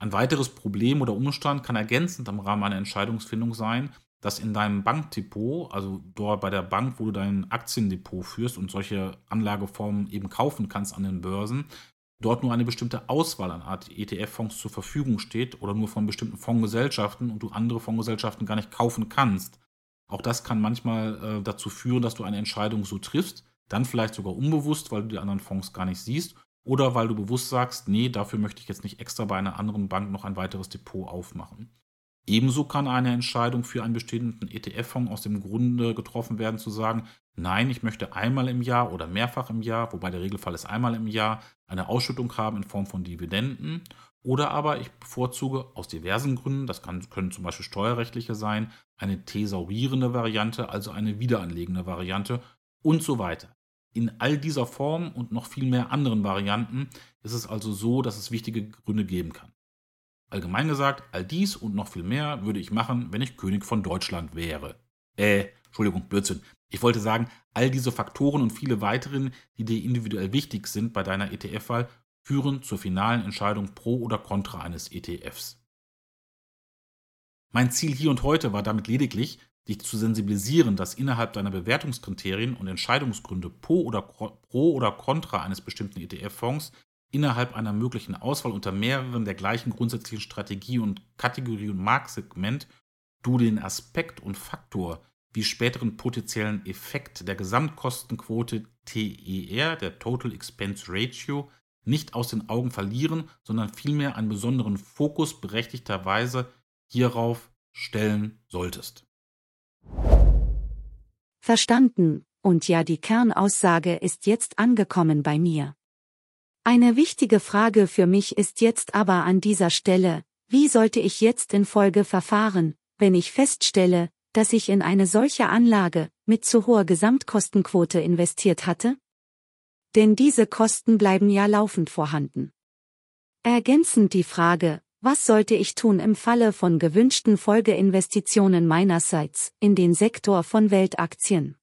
Speaker 1: Ein weiteres Problem oder Umstand kann ergänzend am Rahmen einer Entscheidungsfindung sein, dass in deinem Bankdepot, also dort bei der Bank, wo du dein Aktiendepot führst und solche Anlageformen eben kaufen kannst an den Börsen, dort nur eine bestimmte Auswahl an Art ETF-Fonds zur Verfügung steht oder nur von bestimmten Fondsgesellschaften und du andere Fondsgesellschaften gar nicht kaufen kannst. Auch das kann manchmal äh, dazu führen, dass du eine Entscheidung so triffst, dann vielleicht sogar unbewusst, weil du die anderen Fonds gar nicht siehst oder weil du bewusst sagst, nee, dafür möchte ich jetzt nicht extra bei einer anderen Bank noch ein weiteres Depot aufmachen. Ebenso kann eine Entscheidung für einen bestimmten ETF-Fonds aus dem Grunde getroffen werden, zu sagen, nein, ich möchte einmal im Jahr oder mehrfach im Jahr, wobei der Regelfall ist einmal im Jahr, eine Ausschüttung haben in Form von Dividenden. Oder aber ich bevorzuge aus diversen Gründen, das kann, können zum Beispiel steuerrechtliche sein, eine thesaurierende Variante, also eine wiederanlegende Variante und so weiter. In all dieser Form und noch viel mehr anderen Varianten ist es also so, dass es wichtige Gründe geben kann. Allgemein gesagt, all dies und noch viel mehr würde ich machen, wenn ich König von Deutschland wäre. Äh, Entschuldigung, Blödsinn. Ich wollte sagen, all diese Faktoren und viele weiteren, die dir individuell wichtig sind bei deiner ETF-Wahl, führen zur finalen Entscheidung pro oder contra eines ETFs. Mein Ziel hier und heute war damit lediglich, dich zu sensibilisieren, dass innerhalb deiner Bewertungskriterien und Entscheidungsgründe pro oder, pro oder contra eines bestimmten ETF-Fonds innerhalb einer möglichen Auswahl unter mehreren der gleichen grundsätzlichen Strategie und Kategorie und Marktsegment du den Aspekt und Faktor wie späteren potenziellen Effekt der Gesamtkostenquote TER, der Total Expense Ratio, nicht aus den Augen verlieren, sondern vielmehr einen besonderen Fokus berechtigterweise hierauf stellen solltest.
Speaker 3: Verstanden, und ja, die Kernaussage ist jetzt angekommen bei mir. Eine wichtige Frage für mich ist jetzt aber an dieser Stelle, wie sollte ich jetzt in Folge verfahren, wenn ich feststelle, dass ich in eine solche Anlage mit zu hoher Gesamtkostenquote investiert hatte? Denn diese Kosten bleiben ja laufend vorhanden. Ergänzend die Frage, was sollte ich tun im Falle von gewünschten Folgeinvestitionen meinerseits in den Sektor von Weltaktien?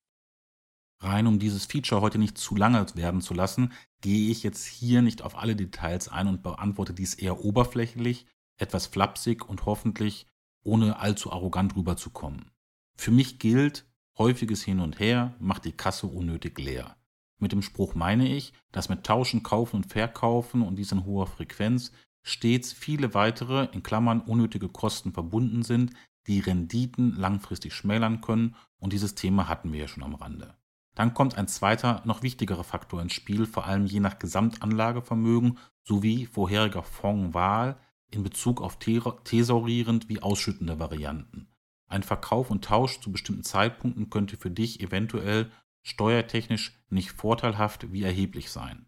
Speaker 1: Rein um dieses Feature heute nicht zu lange werden zu lassen, gehe ich jetzt hier nicht auf alle Details ein und beantworte dies eher oberflächlich, etwas flapsig und hoffentlich ohne allzu arrogant rüberzukommen. Für mich gilt, häufiges Hin und Her macht die Kasse unnötig leer. Mit dem Spruch meine ich, dass mit Tauschen, Kaufen und Verkaufen und dies in hoher Frequenz stets viele weitere, in Klammern unnötige Kosten verbunden sind, die Renditen langfristig schmälern können und dieses Thema hatten wir ja schon am Rande. Dann kommt ein zweiter, noch wichtigerer Faktor ins Spiel, vor allem je nach Gesamtanlagevermögen sowie vorheriger Fondswahl in Bezug auf thesaurierend wie ausschüttende Varianten. Ein Verkauf und Tausch zu bestimmten Zeitpunkten könnte für dich eventuell steuertechnisch nicht vorteilhaft wie erheblich sein.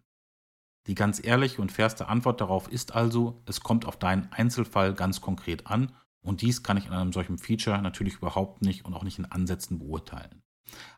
Speaker 1: Die ganz ehrliche und fairste Antwort darauf ist also, es kommt auf deinen Einzelfall ganz konkret an und dies kann ich in einem solchen Feature natürlich überhaupt nicht und auch nicht in Ansätzen beurteilen.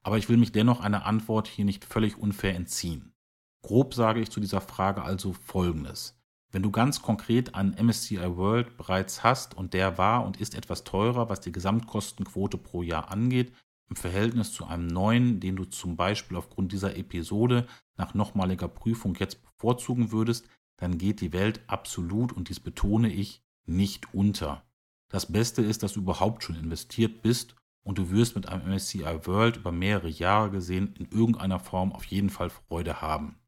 Speaker 1: Aber ich will mich dennoch einer Antwort hier nicht völlig unfair entziehen. Grob sage ich zu dieser Frage also Folgendes. Wenn du ganz konkret einen MSCI World bereits hast und der war und ist etwas teurer, was die Gesamtkostenquote pro Jahr angeht, im Verhältnis zu einem neuen, den du zum Beispiel aufgrund dieser Episode nach nochmaliger Prüfung jetzt bevorzugen würdest, dann geht die Welt absolut, und dies betone ich, nicht unter. Das Beste ist, dass du überhaupt schon investiert bist und du wirst mit einem MSCI World über mehrere Jahre gesehen in irgendeiner Form auf jeden Fall Freude haben.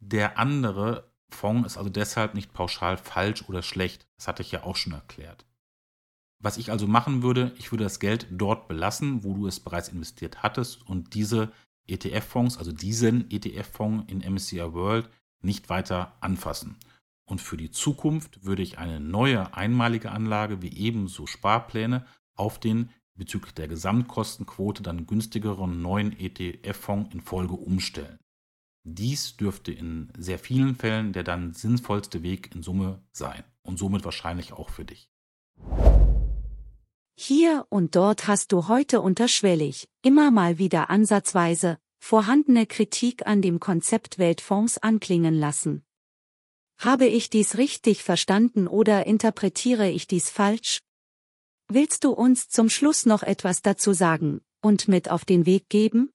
Speaker 1: Der andere Fonds ist also deshalb nicht pauschal falsch oder schlecht. Das hatte ich ja auch schon erklärt. Was ich also machen würde, ich würde das Geld dort belassen, wo du es bereits investiert hattest und diese ETF-Fonds, also diesen ETF-Fonds in MSCI World nicht weiter anfassen. Und für die Zukunft würde ich eine neue einmalige Anlage wie ebenso Sparpläne auf den bezüglich der Gesamtkostenquote dann günstigeren neuen ETF-Fonds in Folge umstellen. Dies dürfte in sehr vielen Fällen der dann sinnvollste Weg in Summe sein und somit wahrscheinlich auch für dich.
Speaker 3: Hier und dort hast du heute unterschwellig, immer mal wieder ansatzweise, vorhandene Kritik an dem Konzept Weltfonds anklingen lassen. Habe ich dies richtig verstanden oder interpretiere ich dies falsch? Willst du uns zum Schluss noch etwas dazu sagen und mit auf den Weg geben?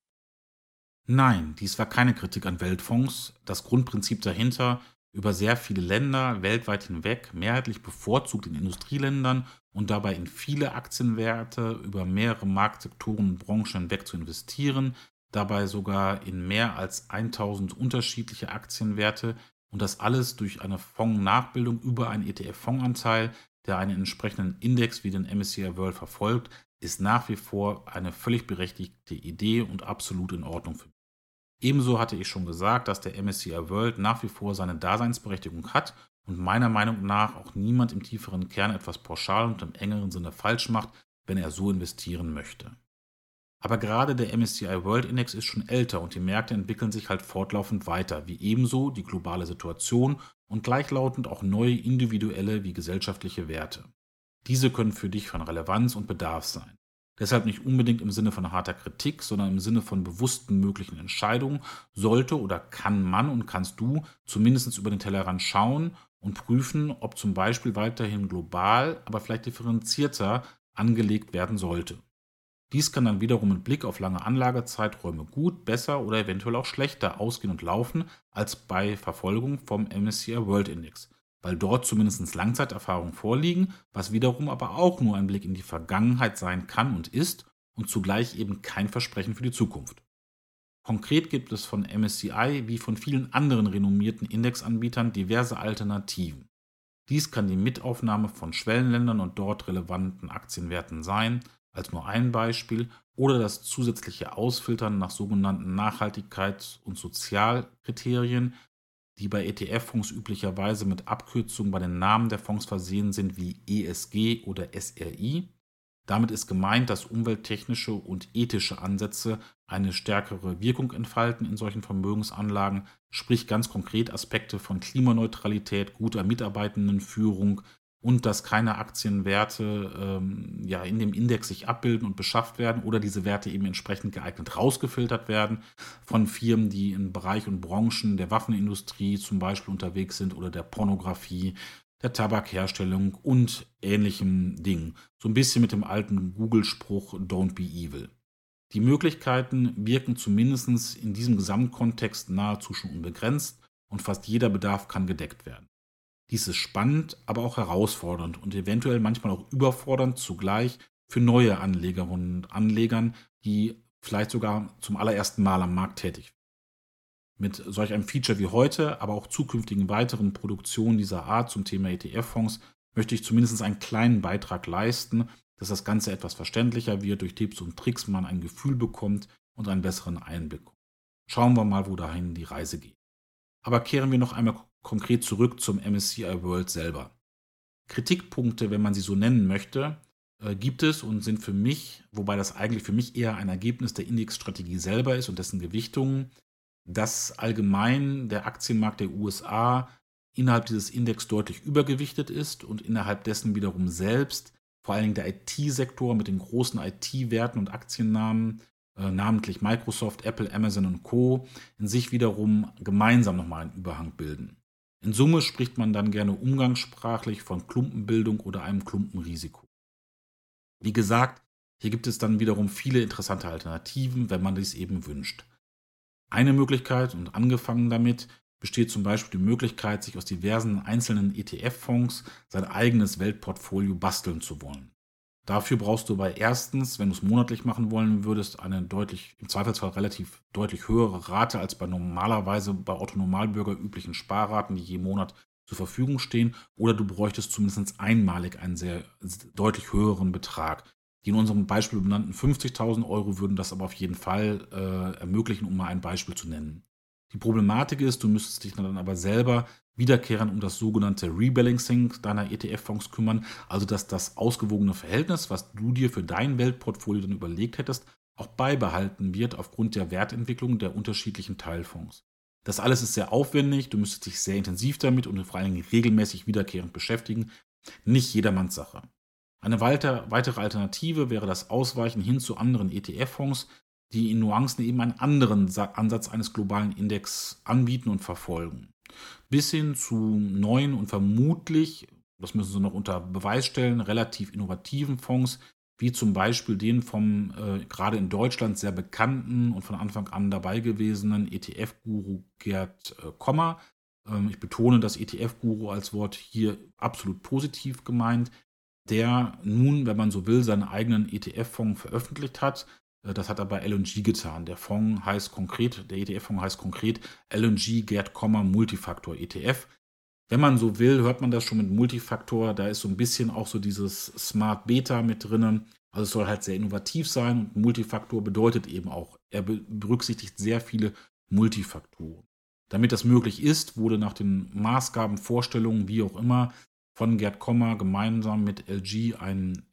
Speaker 1: Nein, dies war keine Kritik an Weltfonds. Das Grundprinzip dahinter, über sehr viele Länder weltweit hinweg, mehrheitlich bevorzugt in Industrieländern und dabei in viele Aktienwerte über mehrere Marktsektoren und Branchen hinweg zu investieren, dabei sogar in mehr als 1000 unterschiedliche Aktienwerte und das alles durch eine Fondsnachbildung über einen ETF-Fondsanteil, der einen entsprechenden Index wie den MSCI World verfolgt, ist nach wie vor eine völlig berechtigte Idee und absolut in Ordnung für mich. Ebenso hatte ich schon gesagt, dass der MSCI World nach wie vor seine Daseinsberechtigung hat und meiner Meinung nach auch niemand im tieferen Kern etwas pauschal und im engeren Sinne falsch macht, wenn er so investieren möchte. Aber gerade der MSCI World Index ist schon älter und die Märkte entwickeln sich halt fortlaufend weiter, wie ebenso die globale Situation und gleichlautend auch neue individuelle wie gesellschaftliche Werte. Diese können für dich von Relevanz und Bedarf sein. Deshalb nicht unbedingt im Sinne von harter Kritik, sondern im Sinne von bewussten möglichen Entscheidungen sollte oder kann man und kannst du zumindest über den Tellerrand schauen und prüfen, ob zum Beispiel weiterhin global, aber vielleicht differenzierter angelegt werden sollte. Dies kann dann wiederum mit Blick auf lange Anlagezeiträume gut, besser oder eventuell auch schlechter ausgehen und laufen als bei Verfolgung vom MSCI World Index, weil dort zumindest Langzeiterfahrungen vorliegen, was wiederum aber auch nur ein Blick in die Vergangenheit sein kann und ist und zugleich eben kein Versprechen für die Zukunft. Konkret gibt es von MSCI wie von vielen anderen renommierten Indexanbietern diverse Alternativen. Dies kann die Mitaufnahme von Schwellenländern und dort relevanten Aktienwerten sein, als nur ein Beispiel, oder das zusätzliche Ausfiltern nach sogenannten Nachhaltigkeits- und Sozialkriterien, die bei ETF-Fonds üblicherweise mit Abkürzungen bei den Namen der Fonds versehen sind wie ESG oder SRI. Damit ist gemeint, dass umwelttechnische und ethische Ansätze eine stärkere Wirkung entfalten in solchen Vermögensanlagen, sprich ganz konkret Aspekte von Klimaneutralität, guter Mitarbeitendenführung, und dass keine Aktienwerte ähm, ja, in dem Index sich abbilden und beschafft werden oder diese Werte eben entsprechend geeignet rausgefiltert werden von Firmen, die in Bereich und Branchen der Waffenindustrie zum Beispiel unterwegs sind oder der Pornografie, der Tabakherstellung und ähnlichem Dingen. So ein bisschen mit dem alten Google-Spruch Don't be evil. Die Möglichkeiten wirken zumindest in diesem Gesamtkontext nahezu schon unbegrenzt und fast jeder Bedarf kann gedeckt werden. Dies ist spannend, aber auch herausfordernd und eventuell manchmal auch überfordernd zugleich für neue Anlegerinnen und Anlegern, die vielleicht sogar zum allerersten Mal am Markt tätig sind. Mit solch einem Feature wie heute, aber auch zukünftigen weiteren Produktionen dieser Art zum Thema ETF-Fonds möchte ich zumindest einen kleinen Beitrag leisten, dass das Ganze etwas verständlicher wird, durch Tipps und Tricks man ein Gefühl bekommt und einen besseren Einblick. Schauen wir mal, wo dahin die Reise geht. Aber kehren wir noch einmal konkret zurück zum MSCI World selber. Kritikpunkte, wenn man sie so nennen möchte, äh, gibt es und sind für mich, wobei das eigentlich für mich eher ein Ergebnis der Indexstrategie selber ist und dessen Gewichtungen, dass allgemein der Aktienmarkt der USA innerhalb dieses Index deutlich übergewichtet ist und innerhalb dessen wiederum selbst vor allen Dingen der IT-Sektor mit den großen IT-Werten und Aktiennamen äh, namentlich Microsoft, Apple, Amazon und Co. in sich wiederum gemeinsam nochmal einen Überhang bilden. In Summe spricht man dann gerne umgangssprachlich von Klumpenbildung oder einem Klumpenrisiko. Wie gesagt, Hier gibt es dann wiederum viele interessante Alternativen, wenn man dies eben wünscht. Eine Möglichkeit und angefangen damit besteht zum Beispiel die Möglichkeit, sich aus diversen einzelnen ETF-Fonds sein eigenes Weltportfolio basteln zu wollen. Dafür brauchst du aber erstens, wenn du es monatlich machen wollen würdest, eine deutlich, im Zweifelsfall relativ deutlich höhere Rate als bei normalerweise bei Autonomalbürger üblichen Sparraten, die je Monat zur Verfügung stehen, oder du bräuchtest zumindest einmalig einen sehr deutlich höheren Betrag. Die in unserem Beispiel benannten 50.000 Euro würden das aber auf jeden Fall äh, ermöglichen, um mal ein Beispiel zu nennen. Die Problematik ist, du müsstest dich dann aber selber wiederkehrend um das sogenannte Rebalancing deiner ETF-Fonds kümmern, also dass das ausgewogene Verhältnis, was du dir für dein Weltportfolio dann überlegt hättest, auch beibehalten wird aufgrund der Wertentwicklung der unterschiedlichen Teilfonds. Das alles ist sehr aufwendig, du müsstest dich sehr intensiv damit und vor allen Dingen regelmäßig wiederkehrend beschäftigen. Nicht jedermanns Sache. Eine weitere Alternative wäre das Ausweichen hin zu anderen ETF-Fonds, die in Nuancen eben einen anderen Ansatz eines globalen Index anbieten und verfolgen. Bis hin zu neuen und vermutlich, das müssen Sie noch unter Beweis stellen, relativ innovativen Fonds, wie zum Beispiel den vom äh, gerade in Deutschland sehr bekannten und von Anfang an dabei gewesenen ETF-Guru Gerd äh, Kommer. Ähm, ich betone das ETF-Guru als Wort hier absolut positiv gemeint, der nun, wenn man so will, seinen eigenen ETF-Fonds veröffentlicht hat. Äh, das hat er bei LNG getan. Der Fonds heißt konkret, der ETF-Fonds heißt konkret LNG Gerd Kommer Multifaktor ETF. Wenn man so will, hört man das schon mit Multifaktor. Da ist so ein bisschen auch so dieses Smart Beta mit drinnen. Also es soll halt sehr innovativ sein und Multifaktor bedeutet eben auch, er berücksichtigt sehr viele Multifaktoren. Damit das möglich ist, wurde nach den Maßgaben, Vorstellungen, wie auch immer, von Gerd Kommer gemeinsam mit LG ein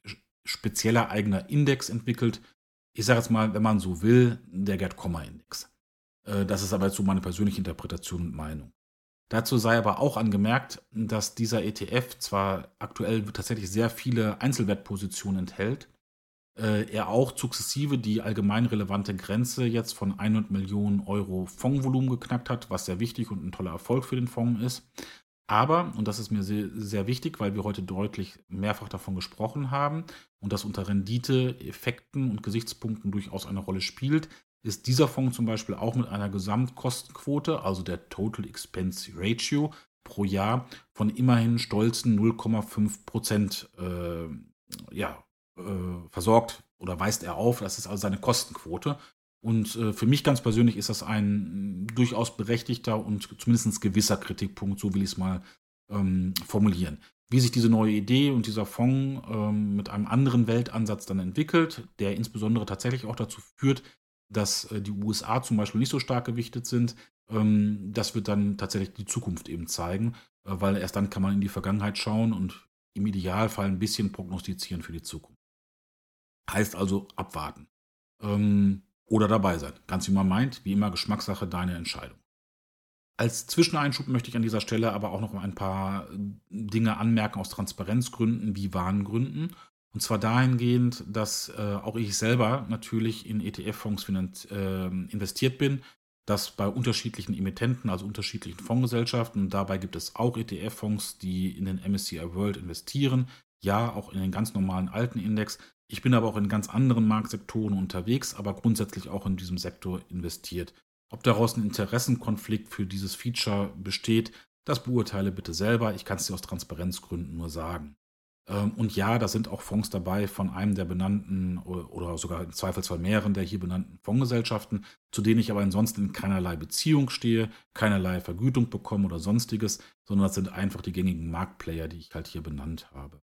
Speaker 1: spezieller eigener Index entwickelt. Ich sage jetzt mal, wenn man so will, der Gerd Kommer Index. Äh, das ist aber jetzt so meine persönliche Interpretation und Meinung. Dazu sei aber auch angemerkt, dass dieser ETF zwar aktuell tatsächlich sehr viele Einzelwertpositionen enthält, äh, er auch sukzessive die allgemein relevante Grenze jetzt von 100 Millionen Euro Fondsvolumen geknackt hat, was sehr wichtig und ein toller Erfolg für den Fonds ist. Aber, und das ist mir sehr, sehr wichtig, weil wir heute deutlich mehrfach davon gesprochen haben und das unter Rendite, Effekten und Gesichtspunkten durchaus eine Rolle spielt, ist dieser Fonds zum Beispiel auch mit einer Gesamtkostenquote, also der Total Expense Ratio, pro Jahr von immerhin stolzen 0,5 Prozent äh, ja, äh, versorgt oder weist er auf. Das ist also seine Kostenquote. Und äh, für mich ganz persönlich ist das ein durchaus berechtigter und zumindest gewisser Kritikpunkt, so will ich es mal ähm, formulieren. Wie sich diese neue Idee und dieser Fonds ähm, mit einem anderen Weltansatz dann entwickelt, der insbesondere tatsächlich auch dazu führt, dass äh, die USA zum Beispiel nicht so stark gewichtet sind, ähm, das wird dann tatsächlich die Zukunft eben zeigen, äh, weil erst dann kann man in die Vergangenheit schauen und im Idealfall ein bisschen prognostizieren für die Zukunft. Heißt also abwarten. Ähm, oder dabei sein. Ganz wie man meint, wie immer Geschmackssache, deine Entscheidung. Als Zwischeneinschub möchte ich an dieser Stelle aber auch noch ein paar Dinge anmerken aus Transparenzgründen wie Warngründen. Und zwar dahingehend, dass äh, auch ich selber natürlich in ETF-Fonds äh, investiert bin, das bei unterschiedlichen Emittenten, also unterschiedlichen Fondsgesellschaften. Und dabei gibt es auch ETF-Fonds, die in den MSCI World investieren. Ja, auch in den ganz normalen alten Index. Ich bin aber auch in ganz anderen Marktsektoren unterwegs, aber grundsätzlich auch in diesem Sektor investiert. Ob daraus ein Interessenkonflikt für dieses Feature besteht, das beurteile bitte selber. Ich kann es dir aus Transparenzgründen nur sagen. Ähm, und ja, da sind auch Fonds dabei von einem der benannten oder sogar im Zweifelsfall mehreren der hier benannten Fondsgesellschaften, zu denen ich aber ansonsten in keinerlei Beziehung stehe, keinerlei Vergütung bekomme oder sonstiges, sondern das sind einfach die gängigen Marktplayer, die ich halt hier benannt habe.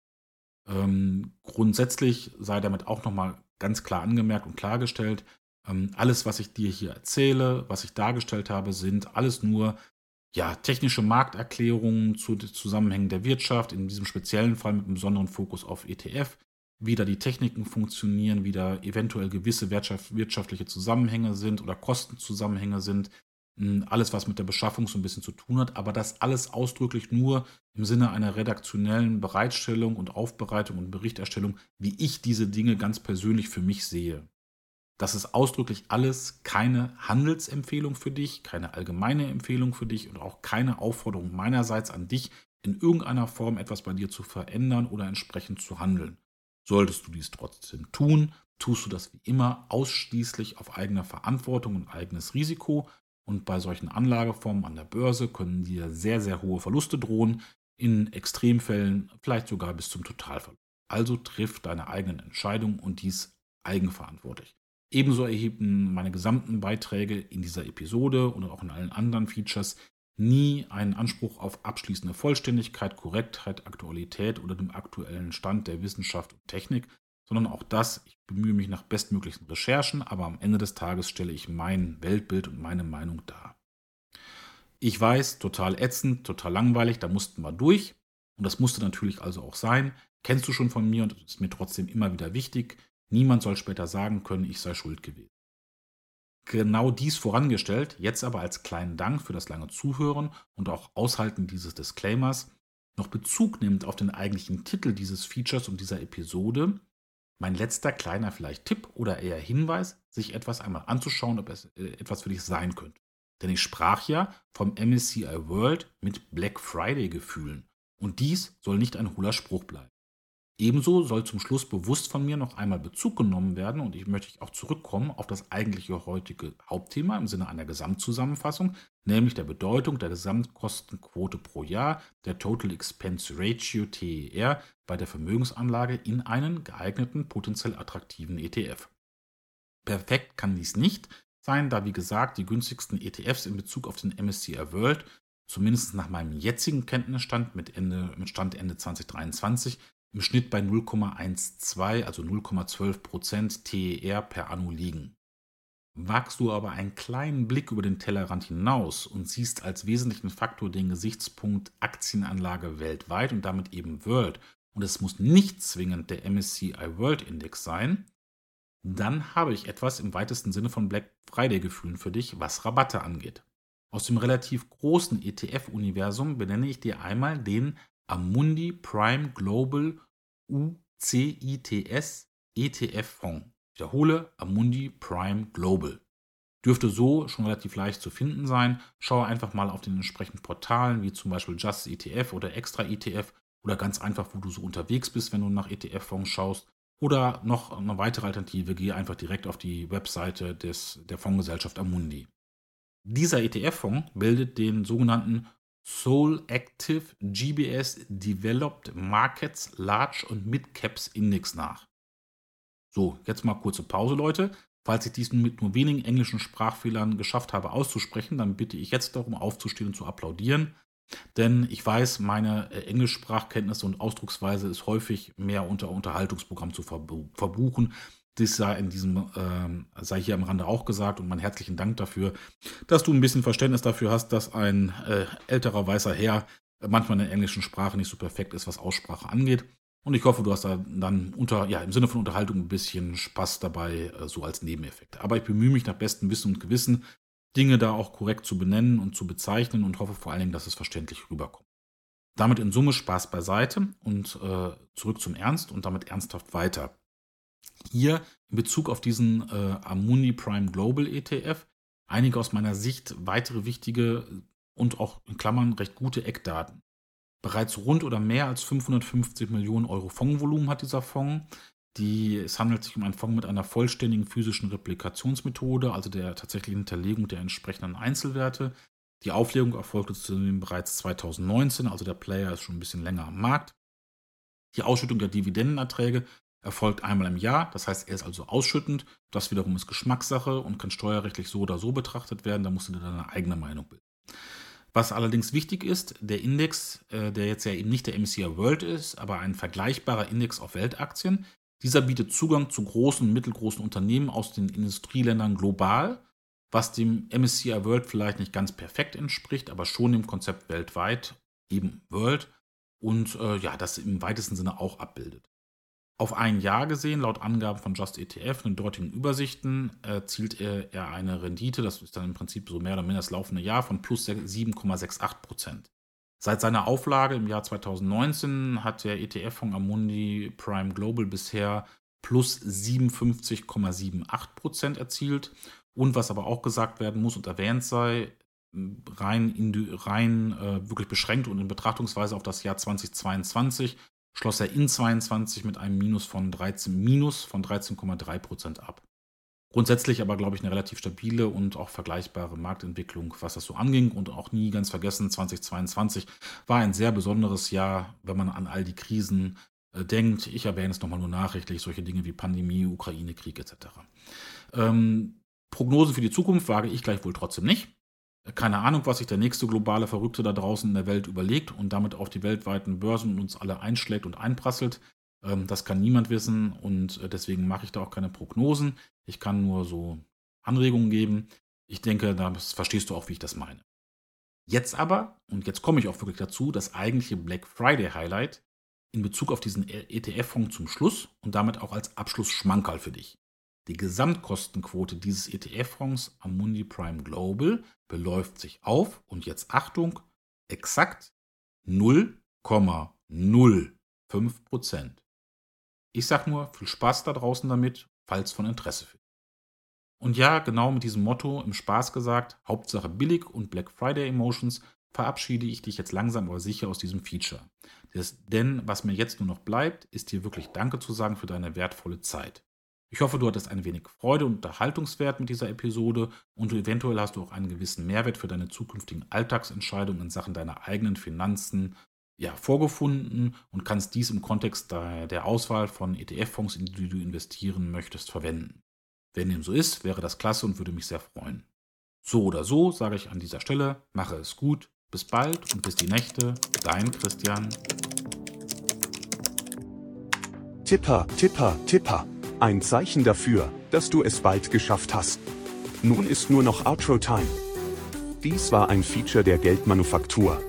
Speaker 1: Ähm, grundsätzlich sei damit auch nochmal ganz klar angemerkt und klargestellt, alles, was ich dir hier erzähle, was ich dargestellt habe, sind alles nur ja, technische Markterklärungen zu den Zusammenhängen der Wirtschaft, in diesem speziellen Fall mit einem besonderen Fokus auf ETF, wie da die Techniken funktionieren, wie da eventuell gewisse wirtschaftliche Zusammenhänge sind oder Kostenzusammenhänge sind, alles, was mit der Beschaffung so ein bisschen zu tun hat, aber das alles ausdrücklich nur im Sinne einer redaktionellen Bereitstellung und Aufbereitung und Berichterstellung, wie ich diese Dinge ganz persönlich für mich sehe. Das ist ausdrücklich alles keine Handelsempfehlung für dich, keine allgemeine Empfehlung für dich und auch keine Aufforderung meinerseits an dich, in irgendeiner Form etwas bei dir zu verändern oder entsprechend zu handeln. Solltest du dies trotzdem tun, tust du das wie immer ausschließlich auf eigene Verantwortung und eigenes Risiko. Und bei solchen Anlageformen an der Börse können dir sehr, sehr hohe Verluste drohen, in Extremfällen vielleicht sogar bis zum Totalverlust. Also triff deine eigenen Entscheidungen und dies eigenverantwortlich. Ebenso erheben meine gesamten Beiträge in dieser Episode und auch in allen anderen Features nie einen Anspruch auf abschließende Vollständigkeit, Korrektheit, Aktualität oder dem aktuellen Stand der Wissenschaft und Technik, sondern auch das, ich bemühe mich nach bestmöglichen Recherchen, aber am Ende des Tages stelle ich mein Weltbild und meine Meinung dar. Ich weiß, total ätzend, total langweilig, da mussten wir durch. Und das musste natürlich also auch sein. Kennst du schon von mir und ist mir trotzdem immer wieder wichtig. Niemand soll später sagen können, ich sei schuld gewesen. Genau dies vorangestellt, jetzt aber als kleinen Dank für das lange Zuhören und auch Aushalten dieses Disclaimers, noch Bezug nimmt auf den eigentlichen Titel dieses Features und dieser Episode, mein letzter kleiner vielleicht Tipp oder eher Hinweis, sich etwas einmal anzuschauen, ob es äh, etwas für dich sein könnte. Denn ich sprach ja vom MSCI World mit Black Friday Gefühlen. Und dies soll nicht ein hohler Spruch bleiben. Ebenso soll zum Schluss bewusst von mir noch einmal Bezug genommen werden und ich möchte auch zurückkommen auf das eigentliche heutige Hauptthema im Sinne einer Gesamtzusammenfassung, nämlich der Bedeutung der Gesamtkostenquote pro Jahr, der Total Expense Ratio TER, bei der Vermögensanlage in einen geeigneten, potenziell attraktiven ETF. Perfekt kann dies nicht sein, da wie gesagt die günstigsten ETFs in Bezug auf den MSCI World zumindest nach meinem jetzigen Kenntnisstand mit, Ende, mit Stand Ende 2023 im Schnitt bei 0,12, also 0,12 Prozent TER per Anno liegen. Wagst du aber einen kleinen Blick über den Tellerrand hinaus und siehst als wesentlichen Faktor den Gesichtspunkt Aktienanlage weltweit und damit eben World, und es muss nicht zwingend der MSCI World Index sein, dann habe ich etwas im weitesten Sinne von Black Friday Gefühlen für dich, was Rabatte angeht. Aus dem relativ großen ETF-Universum benenne ich dir einmal den Amundi Prime Global UCITS ETF-Fonds. Ich wiederhole, Amundi Prime Global. Dürfte so schon relativ leicht zu finden sein. Schaue einfach mal auf den entsprechenden Portalen, wie zum Beispiel Just ETF oder Extra ETF oder ganz einfach, wo du so unterwegs bist, wenn du nach ETF-Fonds schaust. Oder noch eine weitere Alternative, gehe einfach direkt auf die Webseite des, der Fondsgesellschaft Amundi. Dieser ETF-Fonds bildet den sogenannten Soul Active GBS Developed Markets Large und Mid Caps Index nach. So, jetzt mal kurze Pause, Leute. Falls ich diesen mit nur wenigen englischen Sprachfehlern geschafft habe auszusprechen, dann bitte ich jetzt darum aufzustehen und zu applaudieren. Denn ich weiß, meine äh, Englischsprachkenntnisse und Ausdrucksweise ist häufig mehr unter Unterhaltungsprogramm zu verbuchen. Dies sei in diesem, äh, sei hier am Rande auch gesagt und meinen herzlichen Dank dafür, dass du ein bisschen Verständnis dafür hast, dass ein äh, älterer weißer Herr manchmal in der englischen Sprache nicht so perfekt ist, was Aussprache angeht. Und ich hoffe, du hast da dann unter, ja, im Sinne von Unterhaltung ein bisschen Spaß dabei, äh, so als Nebeneffekt. Aber ich bemühe mich nach bestem Wissen und Gewissen, Dinge da auch korrekt zu benennen und zu bezeichnen und hoffe vor allen Dingen, dass es verständlich rüberkommt. Damit in Summe Spaß beiseite und äh, zurück zum Ernst und damit ernsthaft weiter. Hier in Bezug auf diesen äh, Amundi Prime Global ETF einige aus meiner Sicht weitere wichtige und auch in Klammern recht gute Eckdaten. Bereits rund oder mehr als 550 Millionen Euro Fondsvolumen hat dieser Fonds. Die, es handelt sich um einen Fonds mit einer vollständigen physischen Replikationsmethode, also der tatsächlichen Hinterlegung der entsprechenden Einzelwerte. Die Auflegung erfolgte zudem bereits 2019, also der Player ist schon ein bisschen länger am Markt. Die Ausschüttung der Dividendenerträge erfolgt einmal im Jahr, das heißt, er ist also ausschüttend. Das wiederum ist Geschmackssache und kann steuerrechtlich so oder so betrachtet werden. Da musst du dir deine eigene Meinung bilden. Was allerdings wichtig ist, der Index, äh, der jetzt ja eben nicht der MSCI World ist, aber ein vergleichbarer Index auf Weltaktien, dieser bietet Zugang zu großen und mittelgroßen Unternehmen aus den Industrieländern global, was dem MSCI World vielleicht nicht ganz perfekt entspricht, aber schon dem Konzept weltweit, eben World, und äh, ja, das im weitesten Sinne auch abbildet. Auf ein Jahr gesehen, laut Angaben von Just ETF in den dortigen Übersichten, erzielt er, eine Rendite, das ist dann im Prinzip so mehr oder minder das laufende Jahr, von plus 7,68 Prozent. Seit seiner Auflage im Jahr 2019 hat der ETF-Fonds Amundi Prime Global bisher plus 57,78 Prozent erzielt. Und was aber auch gesagt werden muss und erwähnt sei, rein, rein äh, wirklich beschränkt und in Betrachtungsweise auf das Jahr 2022 schloss er in 22 mit einem Minus von 13 Minus von 13,3 Prozent ab. Grundsätzlich aber, glaube ich, eine relativ stabile und auch vergleichbare Marktentwicklung, was das so anging. Und auch nie ganz vergessen, 2022 war ein sehr besonderes Jahr, wenn man an all die Krisen äh, denkt. Ich erwähne es nochmal nur nachrichtlich, solche Dinge wie Pandemie, Ukraine-Krieg etc. Ähm, Prognosen für die Zukunft wage ich gleich wohl trotzdem nicht. Keine Ahnung, was sich der nächste globale Verrückte da draußen in der Welt überlegt und damit auf die weltweiten Börsen und uns alle einschlägt und einprasselt. Ähm, das kann niemand wissen und äh, deswegen mache ich da auch keine Prognosen. Ich kann nur so Anregungen geben. Ich denke, da verstehst du auch, wie ich das meine. Jetzt aber, und jetzt komme ich auch wirklich dazu, das eigentliche Black Friday Highlight in Bezug auf diesen ETF-Fonds zum Schluss und damit auch als Abschluss für dich. Die Gesamtkostenquote dieses ETF-Fonds Amundi Prime Global beläuft sich auf, und jetzt Achtung, exakt 0,05 Prozent. Ich sag nur, viel Spaß da draußen damit, falls von Interesse für. Und ja, genau mit diesem Motto im Spaß gesagt, Hauptsache billig und Black Friday Emotions, verabschiede ich dich jetzt langsam aber sicher aus diesem Feature. Das, denn was mir jetzt nur noch bleibt, ist dir wirklich Danke zu sagen für deine wertvolle Zeit. Ich hoffe, du hattest ein wenig Freude und Unterhaltungswert mit dieser Episode und eventuell hast du auch einen gewissen Mehrwert für deine zukünftigen Alltagsentscheidungen in Sachen deiner eigenen Finanzen ja, vorgefunden und kannst dies im Kontext der Auswahl von ETF-Fonds, in die du investieren möchtest, verwenden. Wenn dem so ist, wäre das klasse und würde mich sehr freuen. So oder so sage ich an dieser Stelle, mache es gut, bis bald und bis die Nächte, dein Christian.
Speaker 2: Tipper, Tipper, Tipper. Ein Zeichen dafür, dass du es bald geschafft hast. Nun ist nur noch Outro-Time. Dies war ein Feature der Geldmanufaktur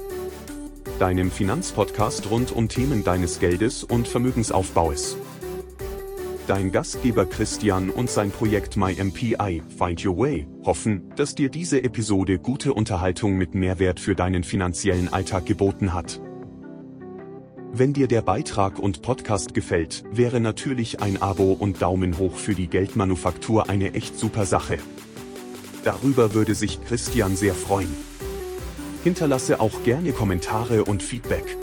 Speaker 2: deinem Finanzpodcast rund um Themen deines Geldes und Vermögensaufbaus. Dein Gastgeber Christian und sein Projekt MyMPI Find Your Way hoffen, dass dir diese Episode gute Unterhaltung mit Mehrwert für deinen finanziellen Alltag geboten hat. Wenn dir der Beitrag und Podcast gefällt, wäre natürlich ein Abo und Daumen hoch für die Geldmanufaktur eine echt super Sache. Darüber würde sich Christian sehr freuen. Hinterlasse auch gerne Kommentare und Feedback.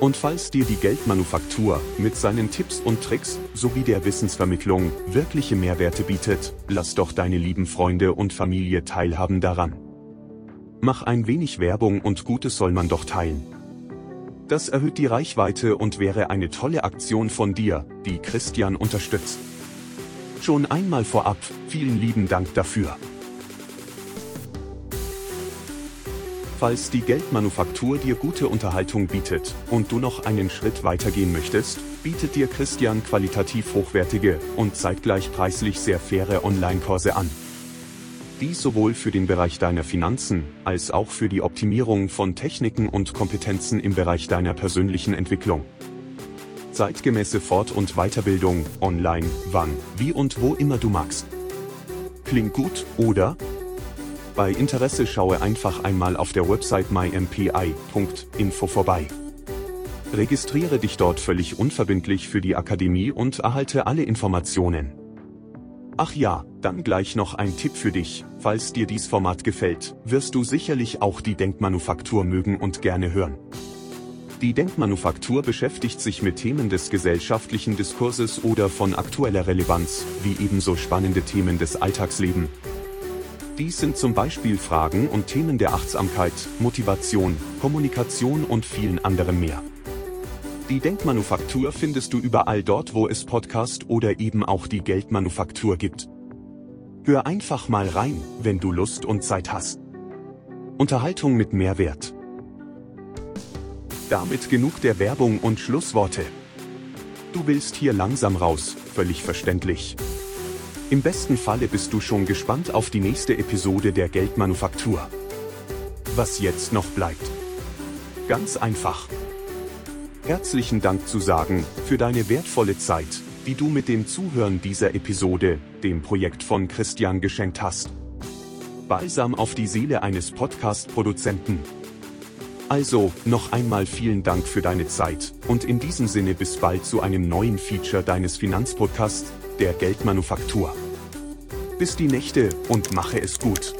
Speaker 2: Und falls dir die Geldmanufaktur mit seinen Tipps und Tricks sowie der Wissensvermittlung wirkliche Mehrwerte bietet, lass doch deine lieben Freunde und Familie teilhaben daran. Mach ein wenig Werbung und Gutes soll man doch teilen. Das erhöht die Reichweite und wäre eine tolle Aktion von dir, die Christian unterstützt. Schon einmal vorab, vielen lieben Dank dafür. Falls die Geldmanufaktur dir gute Unterhaltung bietet und du noch einen Schritt weitergehen möchtest, bietet dir Christian qualitativ hochwertige und zeitgleich preislich sehr faire Online-Kurse an. Dies sowohl für den Bereich deiner Finanzen als auch für die Optimierung von Techniken und Kompetenzen im Bereich deiner persönlichen Entwicklung. Zeitgemäße Fort- und Weiterbildung, online, wann, wie und wo immer du magst. Klingt gut, oder? Bei Interesse schaue einfach einmal auf der Website mympi.info vorbei. Registriere dich dort völlig unverbindlich für die Akademie und erhalte alle Informationen. Ach ja, dann gleich noch ein Tipp für dich, falls dir dies Format gefällt, wirst du sicherlich auch die Denkmanufaktur mögen und gerne hören. Die Denkmanufaktur beschäftigt sich mit Themen des gesellschaftlichen Diskurses oder von aktueller Relevanz, wie ebenso spannende Themen des Alltagslebens, dies sind zum Beispiel Fragen und Themen der Achtsamkeit, Motivation, Kommunikation und vielen anderen mehr. Die Denkmanufaktur findest du überall dort, wo es Podcast oder eben auch die Geldmanufaktur gibt. Hör einfach mal rein, wenn du Lust und Zeit hast. Unterhaltung mit Mehrwert. Damit genug der Werbung und Schlussworte. Du willst hier langsam raus, völlig verständlich. Im besten Falle bist du schon gespannt auf die nächste Episode der Geldmanufaktur. Was jetzt noch bleibt? Ganz einfach. Herzlichen Dank zu sagen für deine wertvolle Zeit, die du mit dem Zuhören dieser Episode, dem Projekt von Christian geschenkt hast. Balsam auf die Seele eines Podcast-Produzenten. Also, noch einmal vielen Dank für deine Zeit und in diesem Sinne bis bald zu einem neuen Feature deines Finanzpodcasts, der Geldmanufaktur. Bis die Nächte und mache es gut.